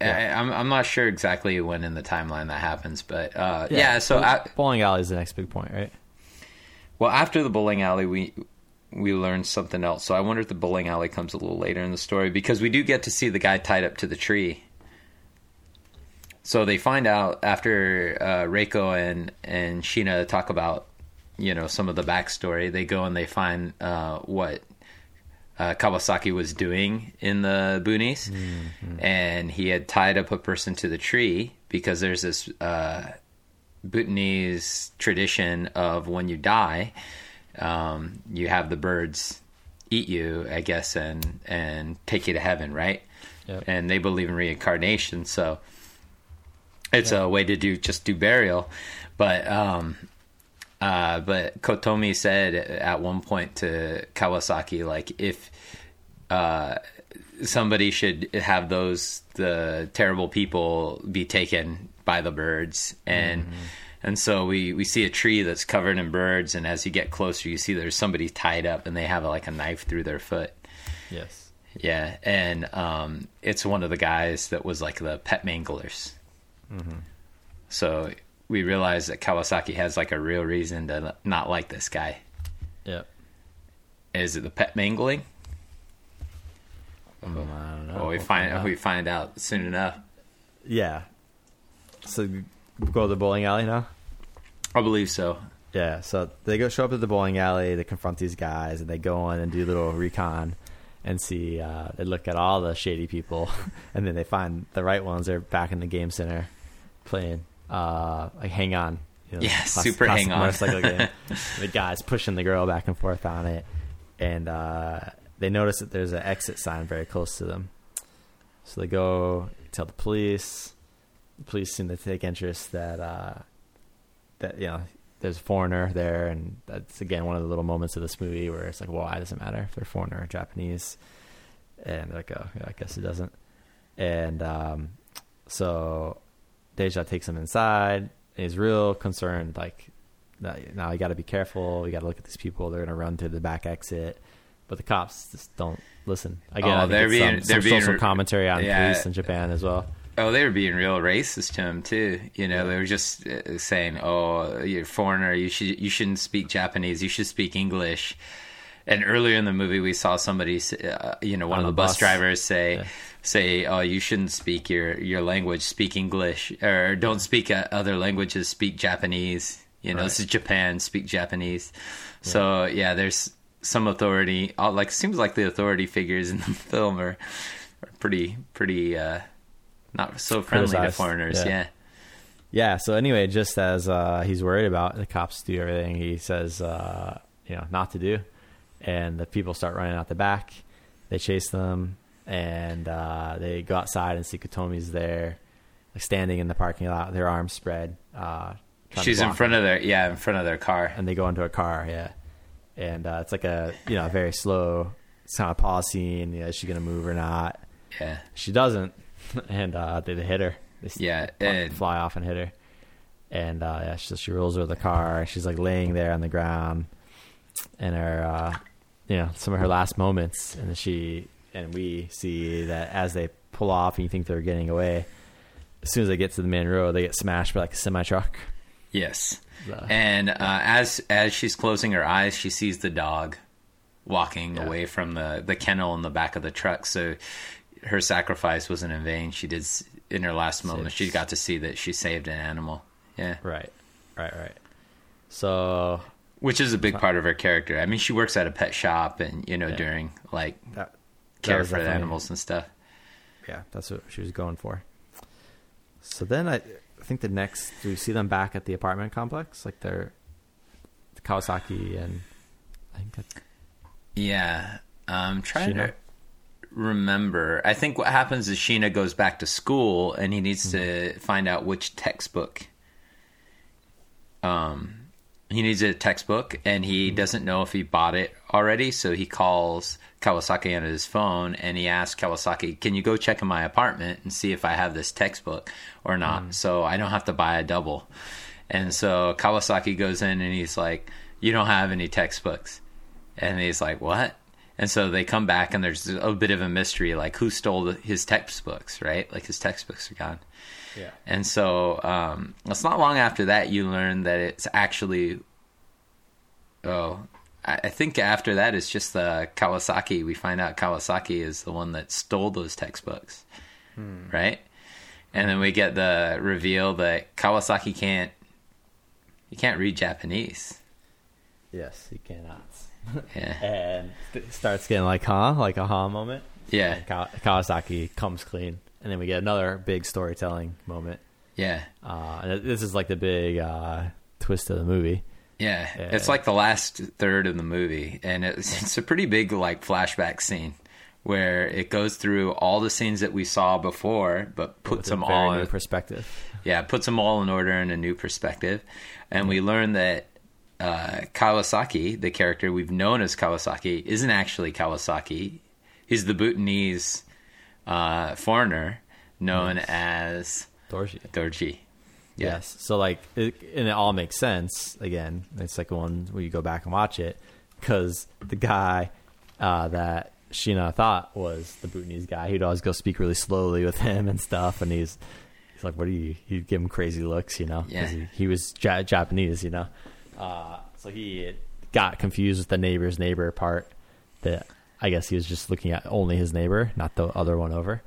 yeah, I, I'm I'm not sure exactly when in the timeline that happens, but uh, yeah. So Bowl- I, bowling alley is the next big point, right? well, after the bowling alley, we we learned something else. So I wonder if the bowling alley comes a little later in the story because we do get to see the guy tied up to the tree. So they find out after uh, Reiko and and Sheena talk about you know some of the backstory. They go and they find uh, what uh, Kawasaki was doing in the boonies, and he had tied up a person to the tree because there's this uh, Bhutanese tradition of when you die, um, you have the birds eat you, I guess, and and take you to heaven, right? Yep. And they believe in reincarnation, so it's a way to do just do burial. But um, uh, but Kotomi said at one point to Kawasaki, like if uh, somebody should have those the terrible people be taken by the birds. And and so we we see a tree that's covered in birds and as you get closer you see there's somebody tied up and they have like a knife through their foot. Yes. yeah and um it's one of the guys that was like the pet manglers. So we realize that kawasaki has like a real reason to not like this guy Yep. is it the pet mangling Um, I don't know. well we We'll find out. we find out soon enough Yeah. So go to the bowling alley now. i believe so Yeah. So they go show up at the bowling alley. They confront these guys, and they go in and do a little recon, and see. Uh, they look at all the shady people, and then they find the right ones. They're back in the game center, playing uh, like Hang On. You know, Yeah, class- super Hang On. motorcycle game. the guys pushing the girl back and forth on it, and uh, they notice that there's an exit sign very close to them. So they go tell the police. The police seem to take interest that uh, that you know there's a foreigner there, and that's again one of the little moments of this movie where it's like, well, why does it matter if they're foreigner or Japanese? And they're like, oh, yeah, I guess it doesn't. And um, so Deja takes him inside. He's real concerned, like, now you got to be careful. You got to look at these people. They're gonna run through the back exit, but the cops just don't listen. Again, Oh, they're being- some, they're some being- social commentary on yeah. police in Japan as well. Oh, they were being real racist to him too. You know, they were just uh, saying, "Oh, you're a foreigner. You should you shouldn't speak Japanese. You should speak English." And earlier in the movie, we saw somebody, uh, you know, one On of the the bus, bus. drivers say, Yeah. "Say, oh, you shouldn't speak your your language. Speak English, or don't speak uh, other languages. Speak Japanese." You know, Right. this is Japan. Speak Japanese. So yeah, there's some authority. uh, Like seems like the authority figures in the film are, are pretty pretty uh, not so friendly to foreigners. yeah. Yeah. Yeah. So anyway, just as uh, he's worried about the cops do everything he says, uh, you know, not to do, and the people start running out the back. They chase them, and uh, they go outside and see Kotomi's there, like standing in the parking lot, their arms spread. Uh, She's in front of their yeah in front of their car. and they go into a car. Yeah, and uh, it's like a you know very slow kind of pause scene. You know, is she gonna move or not? Yeah, She doesn't, and uh, they, they hit her. They Yeah, fly- and- fly off and hit her. And uh, yeah, so she rolls over the car. She's like laying there on the ground, and her, uh, you know, some of her last moments. And then she and we see that as they pull off, and you think they're getting away. As soon as they get to the main road, they get smashed by like a semi truck. yes. And uh, as as she's closing her eyes, she sees the dog walking Yeah. away from the the kennel in the back of the truck. So her sacrifice wasn't in vain. She did in her last moment. She got to see that she saved an animal. Yeah, Right, right, right. So which is a big part of her character. I mean, she works at a pet shop, and you know, Yeah. during like that care for the animals and stuff. yeah, that's what she was going for. So then I, I think the next do we see them back at the apartment complex, like they're Kawasaki and I think that, Yeah, I'm trying Sheena? to remember. I think what happens is Sheena goes back to school and he needs to find out which textbook. Um, he needs a textbook and he mm-hmm. doesn't know if he bought it already, so he calls Kawasaki on his phone and he asks Kawasaki, "Can you go check in my apartment and see if I have this textbook or not, mm. so I don't have to buy a double?" And so Kawasaki goes in and he's like, "You don't have any textbooks." And he's like, "What?" And so they come back, and there's a bit of a mystery, like who stole the, his textbooks, right? Like his textbooks are gone. Yeah. And so um, it's not long after that you learn that it's actually. Oh, I I think after that it's just the Kawasaki. We find out Kawasaki is the one that stole those textbooks, right? And then we get the reveal that Kawasaki can't. He can't read Japanese. Yes, he cannot. Yeah, and it starts getting like, huh? Like a huh moment. yeah, Kawasaki comes clean. And then we get another big storytelling moment. yeah, Uh, this is like the big uh, twist of the movie. yeah. Yeah. It's like the last third of the movie, and it's it's a pretty big like flashback scene where it goes through all the scenes that we saw before, but puts them all in, perspective. yeah, puts them all in order in a new perspective. And we learn that uh, Kawasaki, the character we've known as Kawasaki, isn't actually Kawasaki. He's the Bhutanese uh, foreigner known as Dorji. Dorji. Yeah. Yes. So like, it, and it all makes sense. Again, it's like one where you go back and watch it because the guy uh, that Sheena thought was the Bhutanese guy, he'd always go speak really slowly with him and stuff, and he's he's like, "What are you?" He'd give him crazy looks, you know, 'cause Yeah. he, he was ja- Japanese, you know. Uh, so he got confused with the neighbor's neighbor part. That I guess he was just looking at only his neighbor, not the other one over.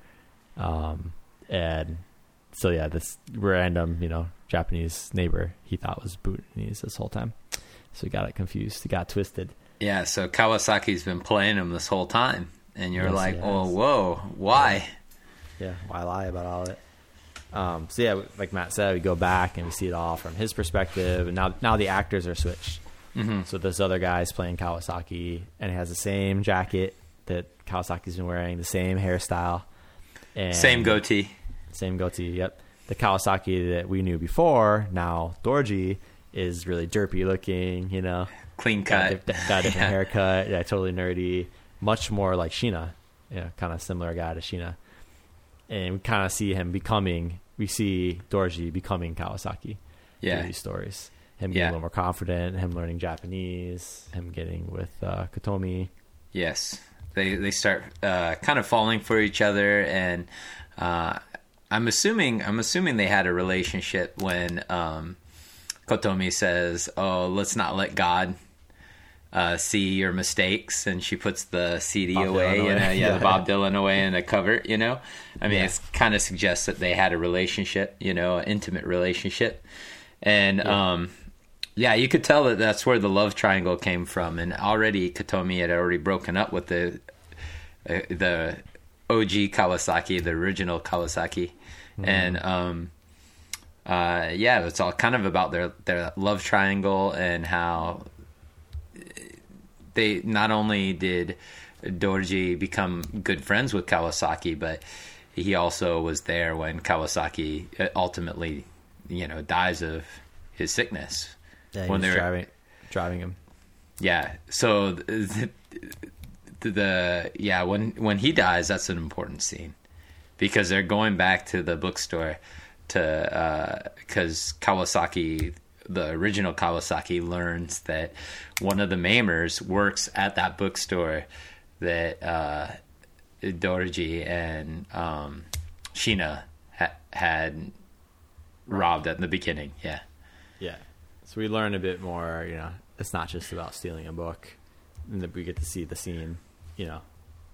Um, and so yeah, this random, you know, Japanese neighbor he thought was Bhutanese this whole time. So he got it confused. He got twisted. Yeah, so Kawasaki's been playing him this whole time. And you're Yes, like, oh, whoa, why? Yeah, why lie about all of it? Um, so yeah, like Matt said, we go back and we see it all from his perspective, and now now the actors are switched. Mm-hmm. So this other guy's playing Kawasaki, and he has the same jacket that Kawasaki's been wearing, the same hairstyle, and Same goatee. same goatee. Yep, the Kawasaki that we knew before. Now Dorji is really derpy looking. You know, Clean got, cut. di- got a different Yeah. haircut. Yeah, totally nerdy. Much more like Sheena. Yeah, kind of similar guy to Sheena. And we kind of see him becoming. We see Dorji becoming Kawasaki. Yeah. Through these stories. Him getting Yeah. a little more confident. Him learning Japanese. Him getting with uh, Kotomi. Yes, they they start uh, kind of falling for each other, and uh, I'm assuming I'm assuming they had a relationship when um, Kotomi says, "Oh, let's not let God." Uh, see your mistakes, and she puts the CD Bob away, Dylan you away. know, yeah, Yeah. the Bob Dylan away in a cupboard, you know. I mean, Yeah. it's kind of suggests that they had a relationship, you know, an intimate relationship, and um, yeah, you could tell that that's where the love triangle came from, and already Kotomi had already broken up with the uh, the OG Kawasaki, the original Kawasaki, and um, uh, yeah, it's all kind of about their their love triangle and how they not only did Dorji become good friends with Kawasaki, but he also was there when Kawasaki uh, ultimately, you know, dies of his sickness. Yeah, When they're- driving, driving him. Yeah. So the, the, the yeah when when he dies, that's an important scene because they're going back to the bookstore to because Kawasaki, the original Kawasaki, learns that one of the Maimers works at that bookstore that uh, Dorji and um, Sheena ha- had robbed at the beginning. Yeah. So we learn a bit more, you know, it's not just about stealing a book. And that we get to see the scene, you know,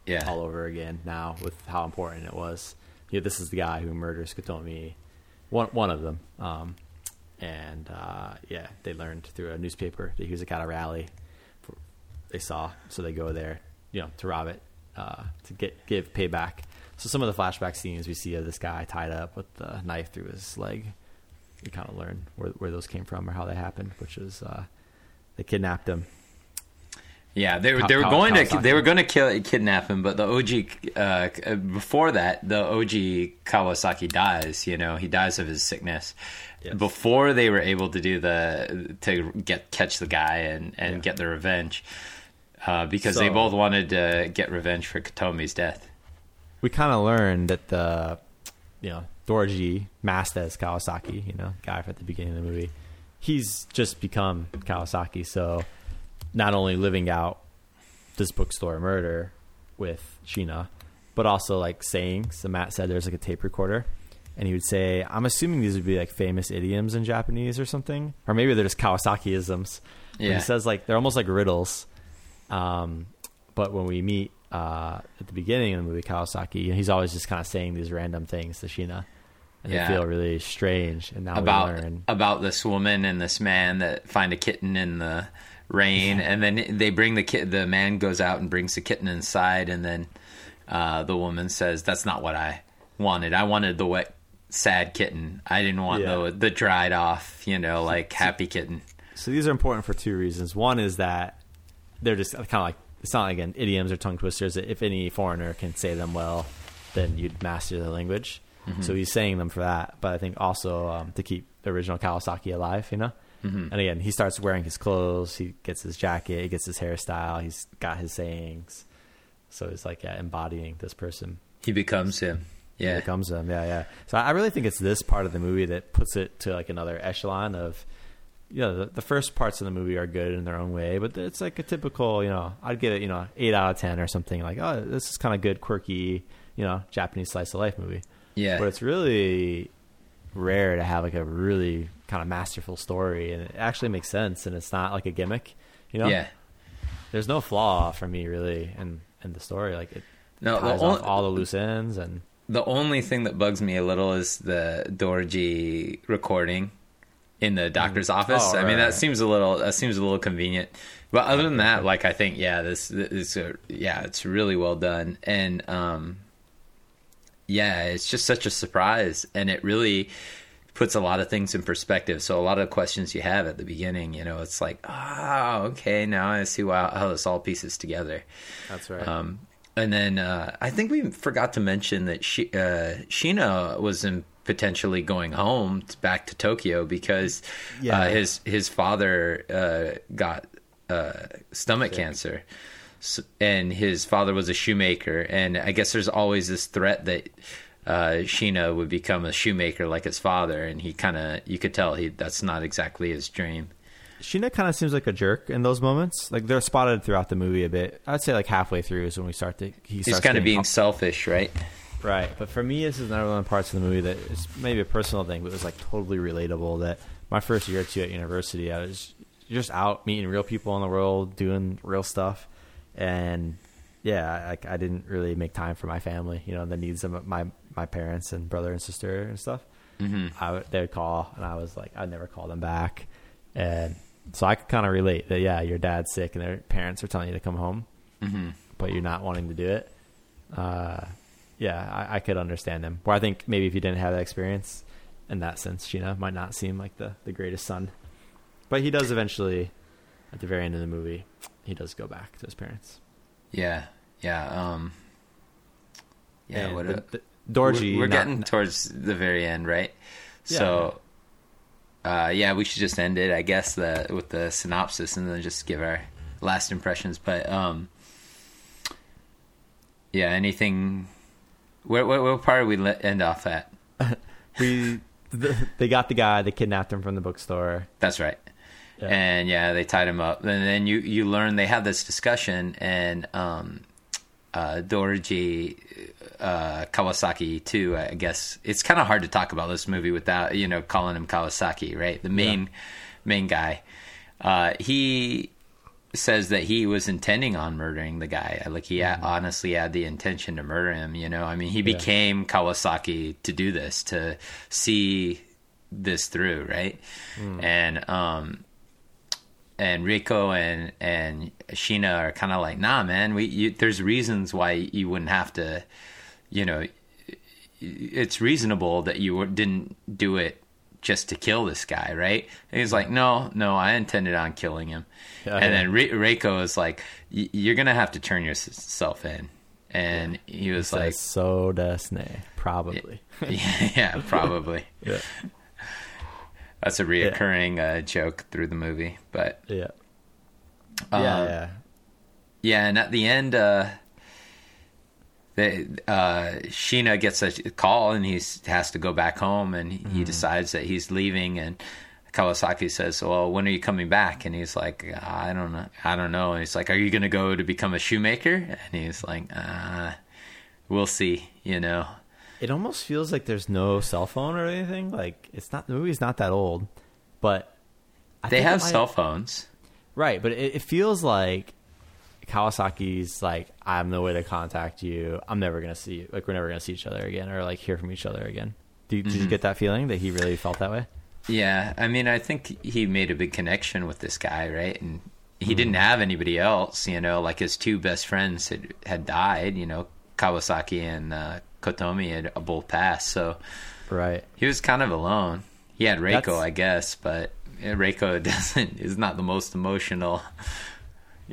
Yeah. all over again now with how important it was. Yeah, this is the guy who murders Kotomi, one one of them. Um, and uh, yeah, they learned through a newspaper that he was at a rally. For, they saw, so they go there, you know, to rob it, uh, to get give payback. So some of the flashback scenes we see of this guy tied up with the knife through his leg, we kind of learn where where those came from or how they happened, which is uh, they kidnapped him. Yeah, they were they were going to they were going to kill kidnap him, but the OG uh, before that, the OG Kawasaki dies. You know, he dies of his sickness. Yes. Before they were able to do the to get catch the guy and and Yeah. get the revenge, uh, because they both wanted to get revenge for Kotomi's death. we kind of learned that the you know Dorji masked as Kawasaki, you know, guy at the beginning of the movie, he's just become Kawasaki. So not only living out this bookstore murder with Sheena, but also like saying, So Matt said there's like a tape recorder, and he would say, "I'm assuming these would be like famous idioms in Japanese or something, or maybe they're just Kawasaki-isms." Yeah. He says like they're almost like riddles. Um, but when we meet uh, at the beginning of the movie Kawasaki, he's always just kind of saying these random things to Sheena, and Yeah. they feel really strange. And now about we learn. about this woman and this man that find a kitten in the rain, and then they bring the kid. The man goes out and brings the kitten inside, and then uh, the woman says, "That's not what I wanted. I wanted the wet, sad kitten. I didn't want Yeah. the the dried off, you know, like happy kitten." So these are important for two reasons. One is that they're just kind of like it's not like again idioms or tongue twisters. If any foreigner can say them well, then you'd master the language. So he's saying them for that. But I think also um, to keep the original Kawasaki alive, you know. And again, he starts wearing his clothes. He gets his jacket. He gets his hairstyle. He's got his sayings. So it's like yeah, embodying this person He becomes him. Yeah, becomes them. Yeah, yeah. So I really think it's this part of the movie that puts it to like another echelon of, you know, the, the first parts of the movie are good in their own way, but it's like a typical, you know, I'd give it, you know, eight out of ten or something. Like, oh, this is kind of good, quirky, you know, Japanese slice of life movie. yeah. But it's really rare to have like a really kind of masterful story, and it actually makes sense, and it's not like a gimmick. You know, yeah. there's no flaw for me really in in the story. Like it No, the ties only- off all the loose ends and. The only thing that bugs me a little is the Dorji recording in the doctor's office. Oh, I right, mean, that seems a little that seems a little convenient. But other than that, like I think, yeah, this, this is yeah, it's really well done, and um, yeah, it's just such a surprise, and it really puts a lot of things in perspective. So a lot of questions you have at the beginning, you know, it's like, oh, okay, now I see how, how this all pieces together. That's right. Um, and then uh, I think we forgot to mention that she, uh, Sheena was in potentially going home back to Tokyo because Yeah. uh, his his father uh, got uh, stomach cancer, S and his father was a shoemaker, and I guess there's always this threat that. Uh, Sheena would become a shoemaker like his father, and he kind of you could tell he that's not exactly his dream. Sheena kind of seems like a jerk in those moments. Like they're spotted throughout the movie a bit. I'd say like halfway through is when we start to he He's kind of being up- selfish, right? Right. But for me, this is another one of the parts of the movie that is maybe a personal thing, but it was like totally relatable. That my first year or two at university, I was just out meeting real people in the world, doing real stuff, and yeah, I, I didn't really make time for my family. You know, the needs of my my parents and brother and sister and stuff. hmm I they would call, and I was like, I'd never call them back, and so I could kind of relate that. Yeah, your dad's sick, and their parents are telling you to come home, hmm but you're not wanting to do it. Uh, yeah, I, I could understand them. Where I think maybe if you didn't have that experience, in that sense, Sheena might not seem like the the greatest son, but he does eventually, at the very end of the movie, he does go back to his parents. Yeah, yeah, um, yeah. And what the, a, the, Dorji, we're, we're not- getting towards the very end, right? Yeah. So, uh, yeah, we should just end it, I guess, the with the synopsis, and then just give our last impressions. But, um, yeah, anything. Where, where, what part we end off at? we the, they got the guy, they kidnapped him from the bookstore. That's right. Yeah. And yeah, they tied him up. And then you you learn they have this discussion, and um, uh, Dorji uh, Kawasaki too. I guess it's kind of hard to talk about this movie without you know calling him Kawasaki, right? The main main guy. Uh, he says that he was intending on murdering the guy. Like he Mm-hmm. honestly had the intention to murder him. You know, I mean, he became Kawasaki to do this, to see this through, right? Mm. And um, and Reiko and and Sheena are kind of like, nah, man. We you, there's reasons why you wouldn't have to, you know, it's reasonable that you didn't do it just to kill this guy, right? And he's like, no, no, I intended on killing him. Yeah, and yeah. then Re- Reiko is like, "Y- you're gonna have to turn yourself in. And he was Says, like, so does nay, probably. yeah, yeah, probably. yeah, That's a reoccurring uh, joke through the movie, but yeah, Um, yeah, yeah. Yeah, and at the end, uh, the uh, Sheena gets a call and he has to go back home, and he, he decides that he's leaving. And Kawasaki says, "Well, when are you coming back?" And he's like, "I don't know. I don't know." And he's like, "Are you going to go to become a shoemaker?" And he's like, uh, "We'll see." You know. It almost feels like there's no cell phone or anything. Like it's not the movie's not that old, but I They have might- cell phones. right. But it, it feels like Kawasaki's like I have no way to contact you. I'm never gonna see you. Like we're never gonna see each other again or like hear from each other again. Did Mm-hmm. you get that feeling that he really felt that way? Yeah, I mean, I think he made a big connection with this guy, right? And he didn't have anybody else, you know. Like his two best friends had had died, you know. Kawasaki and uh, Kotomi had both passed, so Right. he was kind of alone. He had Reiko, That's- I guess, but uh, Reiko doesn't is not the most emotional,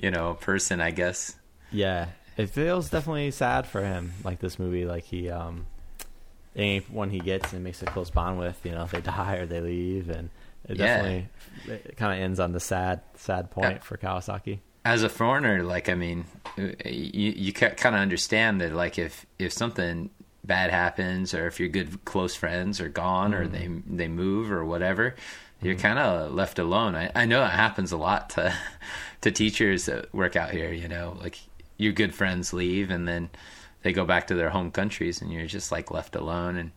you know, person, I guess. Yeah, it feels definitely sad for him. Like this movie, like he, um, anyone he gets and makes a close bond with, you know, if they die or they leave, and it Yeah. definitely it kind of ends on the sad, sad point Yeah. for Kawasaki. as a foreigner, like I mean, uh, you you kind of understand that like if if something bad happens or if your good close friends are gone or they they move or whatever, you're kind of left alone. I, I know it happens a lot to to teachers that work out here. You know, like your good friends leave and then they go back to their home countries and you're just like left alone and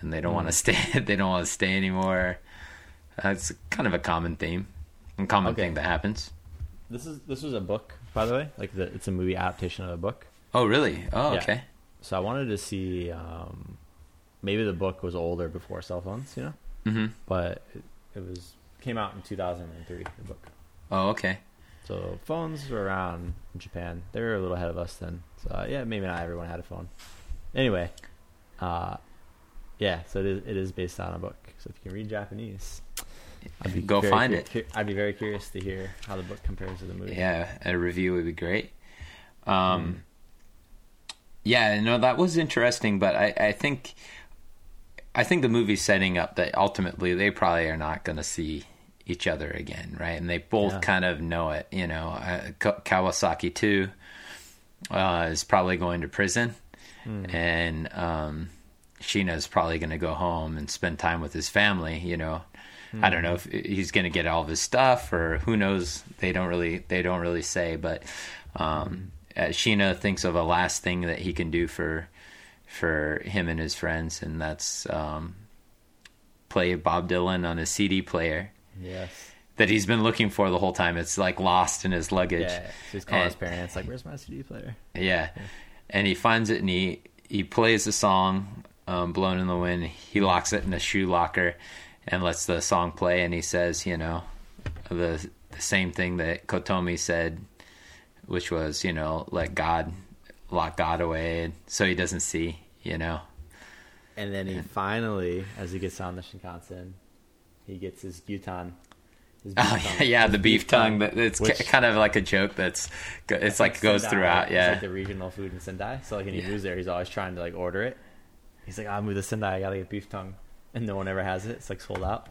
and they don't want to stay. They don't want to stay anymore. That's kind of a common theme, a common Okay. thing that happens. This is this was a book, by the way. Like the, it's a movie adaptation of a book. Oh, really? Oh, Yeah. okay. So I wanted to see um, maybe the book was older before cell phones, you know, hmm but it, was came out in 2003. The book. Oh, okay. So phones were around in Japan. They were a little ahead of us then. So uh, yeah, maybe not everyone had a phone. Anyway, uh, yeah. So it is, it is based on a book. So if you can read Japanese, I'd be Go find cu- it. cu- I'd be very curious to hear how the book compares to the movie. Yeah, a review would be great. Um, Yeah, no, that was interesting, but I, I think, I think the movie's setting up that ultimately they probably are not going to see each other again, right? And they both Yeah. kind of know it. You know, uh, Ka- Kawasaki too uh, is probably going to prison, and um, Sheena's probably going to go home and spend time with his family. You know, I don't know if he's going to get all of his stuff or who knows. They don't really they don't really say, but um, uh, Sheena thinks of a last thing that he can do for for him and his friends, and that's um, play Bob Dylan on a CD player Yes. that he's been looking for the whole time. It's like lost in his luggage. Yeah. So he's calling his parents like, "Where's my CD player?" yeah. And he finds it and he, he plays the song, um, Blowing in the Wind. He locks it in a shoe locker and lets the song play. And he says, you know, the, the same thing that Kotomi said, which was, you know, let God lock God away so he doesn't see, you know. And then he finally, as he gets on the Shinkansen, he gets his gyutan. His Oh, tongue. yeah, yeah, the beef tongue. That it's which- ki- kind of like a joke that's, it's like goes Sendai, throughout. It's Yeah. like the regional food in Sendai. So like when he Yeah. moves there, he's always trying to like order it. He's like, "I'll move to Sendai. I gotta get beef tongue," and no one ever has it. It's like sold out.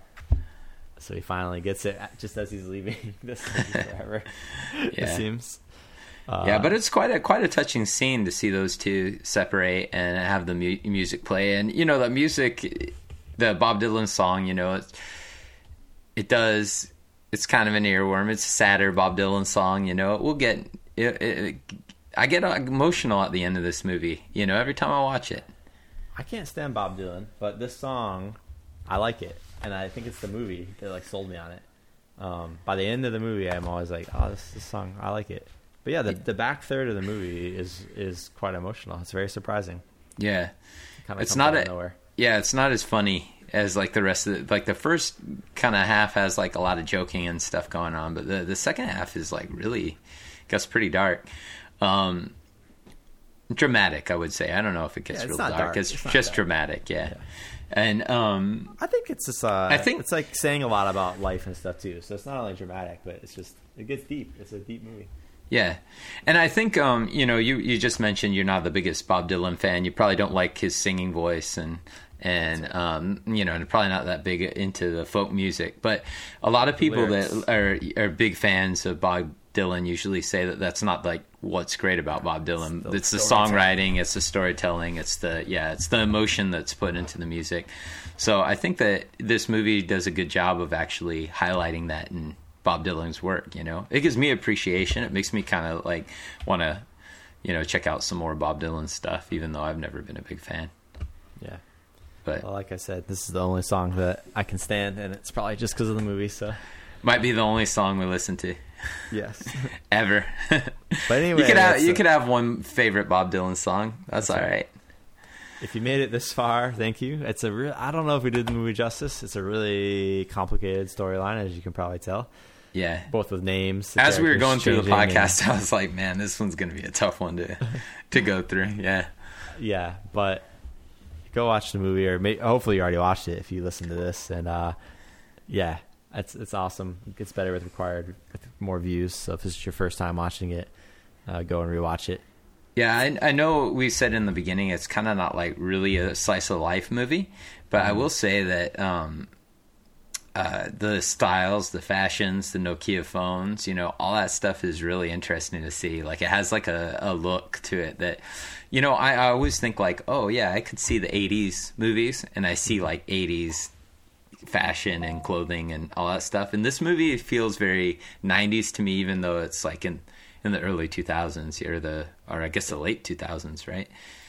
So he finally gets it just as he's leaving this forever. It seems. Uh, yeah, but it's quite a quite a touching scene to see those two separate and have the mu- music play. And you know, the music, the Bob Dylan song, you know, it, it does. It's kind of an earworm. It's a sadder Bob Dylan song. You know, it will get. It, it, I get emotional at the end of this movie. You know, every time I watch it. I can't stand Bob Dylan, but this song, I like it, and I think it's the movie that like sold me on it. Um, by the end of the movie, I'm always like, "Oh, this, this song, I like it." But yeah, the the back third of the movie is is quite emotional. It's very surprising. Yeah, Kind It's not a- nowhere. yeah. It's not as funny as like the rest of the like the first kind of half has like a lot of joking and stuff going on, but the the second half is like really gets pretty dark. Um, dramatic, I would say. I don't know if it gets Yeah, real dark. dark. It's, It's just dark. dramatic, yeah. Yeah. And um, I think it's just. Uh, I think- it's like saying a lot about life and stuff too. So it's not only dramatic, but it's just it gets deep. It's a deep movie. Yeah, and I think um, you know you you just mentioned you're not the biggest Bob Dylan fan. You probably don't like his singing voice and and um, you know and probably not that big into the folk music. But a lot of people Lyrics. that are are big fans of Bob Dylan usually say that that's not like what's great about Bob Dylan. the It's the, songwriting, it's the storytelling, it's the yeah, it's the emotion that's put into the music. So I think that this movie does a good job of actually highlighting that in Bob Dylan's work. You know, it gives me appreciation. It makes me kind of like want to, you know, check out some more Bob Dylan stuff, even though I've never been a big fan. Yeah. But Well, like I said, this is the only song that I can stand, and it's probably just because of the movie. So might be the only song we listen to yes. ever. But anyway, you could have you a- could have one favorite Bob Dylan song. That's, all right. if you made it this far, thank you. It's a real. I don't know if we did the movie justice. It's a really complicated storyline, as you can probably tell, Yeah. both with names. As we were going through the changing and- podcast, I was like, "Man, this one's going to be a tough one to to go through." Yeah. yeah, but go watch the movie, or may, hopefully you already watched it if you listen to this. And uh, yeah, it's it's awesome. It gets better with required with more views. So if this is your first time watching it, uh, go and rewatch it. Yeah, I, I know we said in the beginning it's kind of not like really a slice of life movie, but I will say that um, uh, the styles, the fashions, the Nokia phones, you know, all that stuff is really interesting to see. Like it has like a, a look to it that, you know, I, I always think like, oh yeah, I could see the '80s movies, and I see like '80s fashion and clothing and all that stuff. And this movie feels very '90s to me, even though it's like in in the early 2000s or the or I guess the late 2000s, right?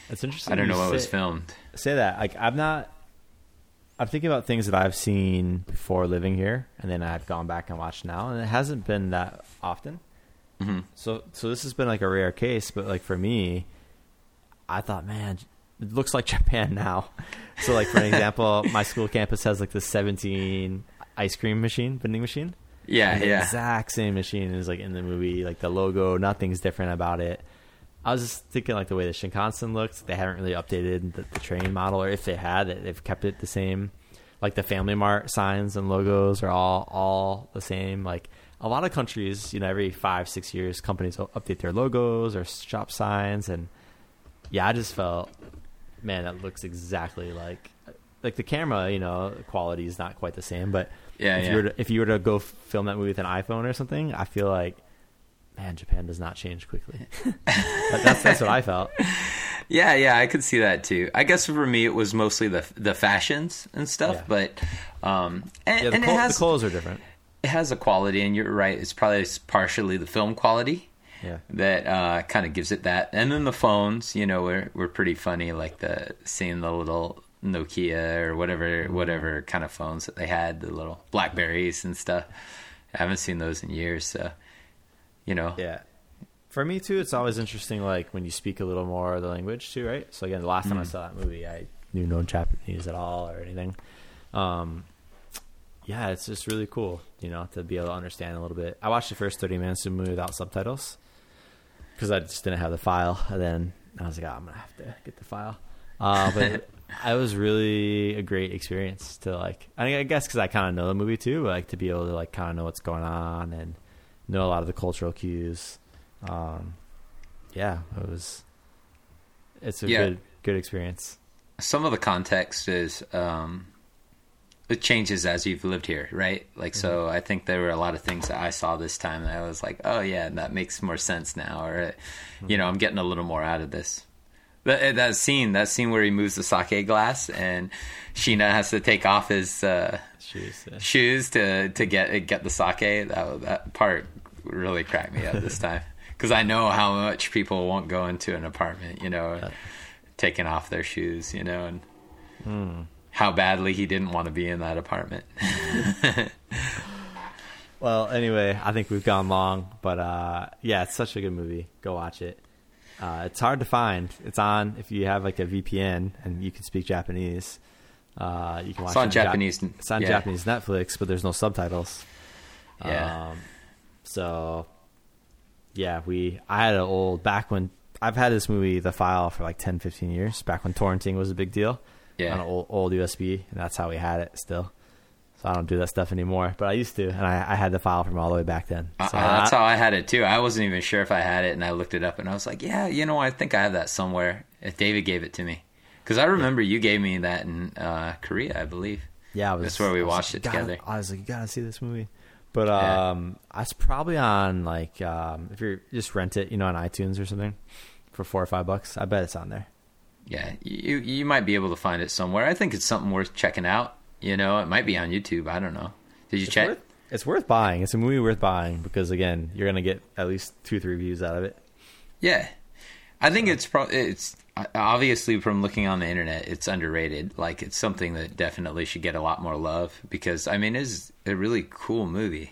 That's interesting. I don't know what say, was filmed. Say that. Like I'm not. I'm thinking about things that I've seen before living here, and then I've gone back and watched now, and it hasn't been that often. Mhm. So, so this has been like a rare case, but like for me, I thought, man, it looks like Japan now. So, like for an example, my school campus has like the 17 ice cream machine, vending machine. Yeah, the yeah. exact same machine is like in the movie. Like the logo, nothing's different about it. I was just thinking like the way the Shinkansen looks. They haven't really updated the, the train model, or if they had, they- they've kept it the same. Like the Family Mart signs and logos are all all the same. Like a lot of countries, you know, every five six years, companies will update their logos or shop signs, and yeah, I just felt, man, that looks exactly like like the camera. You know, quality is not quite the same, but Yeah, if yeah. you were to, if you were to go film that movie with an iPhone or something, I feel like, man, Japan does not change quickly. That's that's what I felt. Yeah, yeah, I could see that too. I guess for me, it was mostly the the fashions and stuff, Yeah. but um, and, Yeah, the, and col- it has the clothes are different. it has a quality, and you're right. It's probably partially the film quality Yeah, that uh, kind of gives it that, and then the phones, you know, were were pretty funny, like the seeing the little Nokia or whatever whatever kind of phones that they had, the little Blackberries and stuff. I haven't seen those in years, so you know, yeah. For me too, it's always interesting, like when you speak a little more of the language too, right? So again, the last time I Mm. saw that movie, I knew no Japanese at all or anything. Um, yeah, it's just really cool, you know, to be able to understand a little bit. I watched the first thirty minutes of the movie without subtitles because I just didn't have the file, and then I was like, oh, I'm gonna have to get the file. Uh, but it, was really a great experience to like. I, I guess because I kind of know the movie too, but like to be able to like kind of know what's going on and know a lot of the cultural cues. Um, yeah, it was. It's a Yeah. good good experience. some of the context is um it changes as you've lived here right like so i think there were a lot of things that i saw this time that i was like oh yeah that makes more sense now or you know i'm getting a little more out of this that, that scene that scene where he moves the sake glass and Shiina has to take off his uh Shoes. yeah. shoes to to get get the sake that that part really cracked me up this time because i know how much people won't go into an apartment you know taking off their shoes you know and Hmm. how badly he didn't want to be in that apartment Well, anyway, I think we've gone long, but uh, yeah, it's such a good movie. Go watch it. Uh, it's hard to find. It's on if you have like a VPN and you can speak Japanese. Uh, you can watch It's on it Jap- Japanese, it's on yeah. Japanese Netflix, but there's no subtitles. Yeah. Um, so yeah, we I had an old back when I've had this movie the file for like 10, 15 years. Back when torrenting was a big deal. Yeah. On an old, old USB, and that's how we had it still. So I don't do that stuff anymore, but I used to, and I, I had the file from all the way back then. Uh, So uh, that's I- how I had it too. I wasn't even sure if I had it, and I looked it up, and I was like, "Yeah, you know, I think I have that somewhere." If David gave it to me, because I remember you gave me that in uh, Korea, I believe. Yeah, I was, That's where we watched like, it gotta-" together. I was like, you gotta see this movie. But Yeah. um, it's probably on like um, if you just rent it, you know, on iTunes or something for four or five bucks. I bet it's on there. Yeah, you you might be able to find it somewhere. I think it's something worth checking out. You know, it might be on YouTube. I don't know. Did you It's check? worth, it's worth buying. It's a movie worth buying because again, you're gonna get at least two, three views out of it. Yeah, I think it's pro- it's obviously from looking on the internet, it's underrated. Like it's something that definitely should get a lot more love because I mean, it's a really cool movie.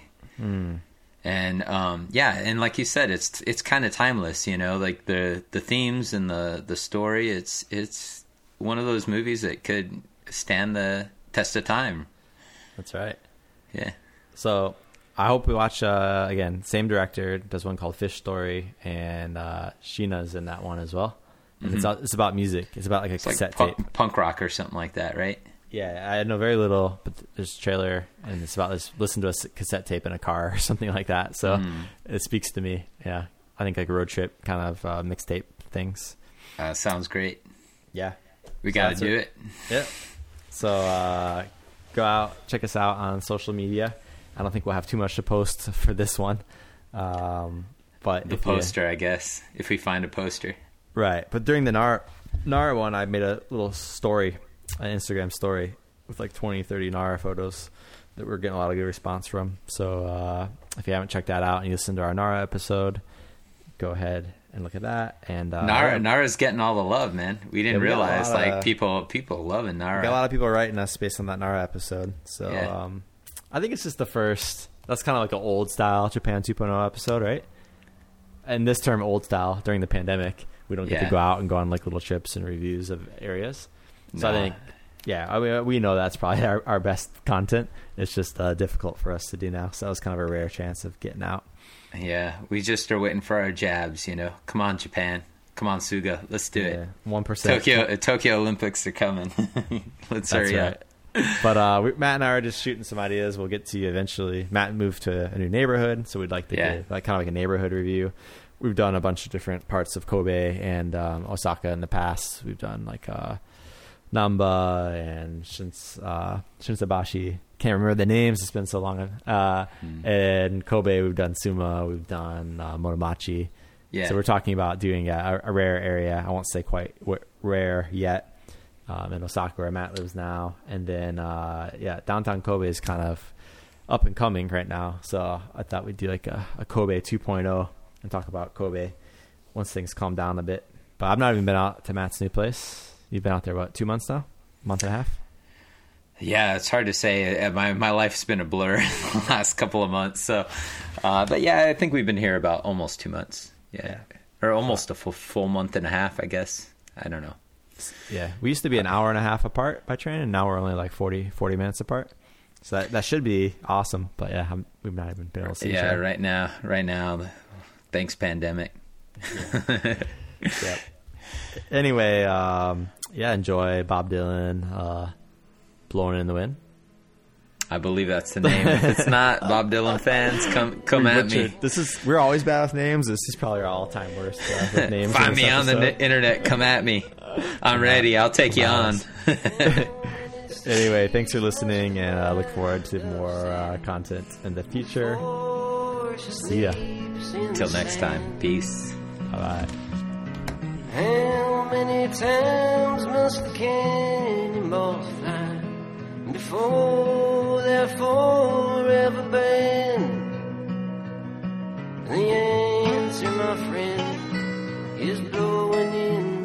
And um, yeah, and like you said, it's it's kind of timeless. You know, like the the themes and the the story. It's it's one of those movies that could stand the test of time. That's right. Yeah. So I hope we watch uh, again. Same director does one called Fish Story, and uh, Shiina's in that one as well. And it's it's about music. It's about like a Mm-hmm. It's like cassette punk, tape. punk rock or something like that, right? Yeah, I know very little, but there's a trailer, and it's about this listen to a cassette tape in a car or something like that. So Mm. it speaks to me. Yeah, I think like road trip kind of uh, mixtape things. Uh, sounds great. Yeah, We So got to do it. it. Yep. So uh, go out, check us out on social media. I don't think we'll have too much to post for this one, um, but The if you- poster, I guess, if we find a poster. right? But during the Nara, Nara one, I made a little story, an Instagram story with like 20, 30 Nara photos that we're getting a lot of good response from. So uh, if you haven't checked that out and you listen to our Nara episode, go ahead and look at that. And uh, Nara, Nara's getting all the love, man. We didn't Yeah, we realize like of- people people loving Nara. Got a lot of people writing us based on that Nara episode. So Yeah. um, I think it's just the first. That's kind of like an old style Japan 2.0 episode, right? And this term, old style, during the pandemic, we don't get Yeah. to go out and go on like little trips and reviews of areas. So I think, yeah, I mean, we know that's probably our, our best content. It's just uh, difficult for us to do now. So that was kind of a rare chance of getting out. Yeah, we just are waiting for our jabs. You know, come on, Japan. Come on, Suga. Let's do it. One percent. Tokyo Tokyo Olympics are coming. Let's That's hurry right. up. But uh, we, Matt and I are just shooting some ideas. We'll get to you eventually. Matt moved to a new neighborhood, so we'd like to Yeah. get like kind of like a neighborhood review. We've done a bunch of different parts of Kobe and um, Osaka in the past. We've done like uh, Namba and Shins, uh. Can't remember the names. It's been so long. Uh, Hmm. And Kobe, we've done Suma. We've done uh, Motomachi. Yeah. So we're talking about doing a, a rare area. I won't say quite w- rare yet. Um, in Osaka, where Matt lives now, and then uh, yeah, downtown Kobe is kind of up and coming right now. So I thought we'd do like a, a Kobe 2.0 and talk about Kobe once things calm down a bit. But I've not even been out to Matt's new place. You've been out there what two months now, month and a half. Yeah, it's hard to say. Uh, My my life's been a blur the last couple of months. So, uh, but yeah, I think we've been here about almost two months. Yeah, or almost a full full month and a half, I guess. I don't know. Yeah, we used to be an hour and a half apart by train, and now we're only like 40, 40 minutes apart. So that that should be awesome. But yeah, I'm, we've not even been able to see each Yeah, right now, right now, thanks pandemic. Yep. Anyway, um, yeah, enjoy Bob Dylan, uh, "Blowing in the Wind." I believe that's the name. If it's not, Bob Dylan fans, come come at me. This is we're always bad with names. This is probably our all-time worst uh, with names. Find this me on the n- internet. Come at me. I'm ready. I'll take you on. Anyway, thanks for listening, and I look forward to more uh, content in the future. See ya. Till next time. Peace. Bye bye. How many times must the cannonballs fly before they're forever banned? The answer, my friend, is blowing.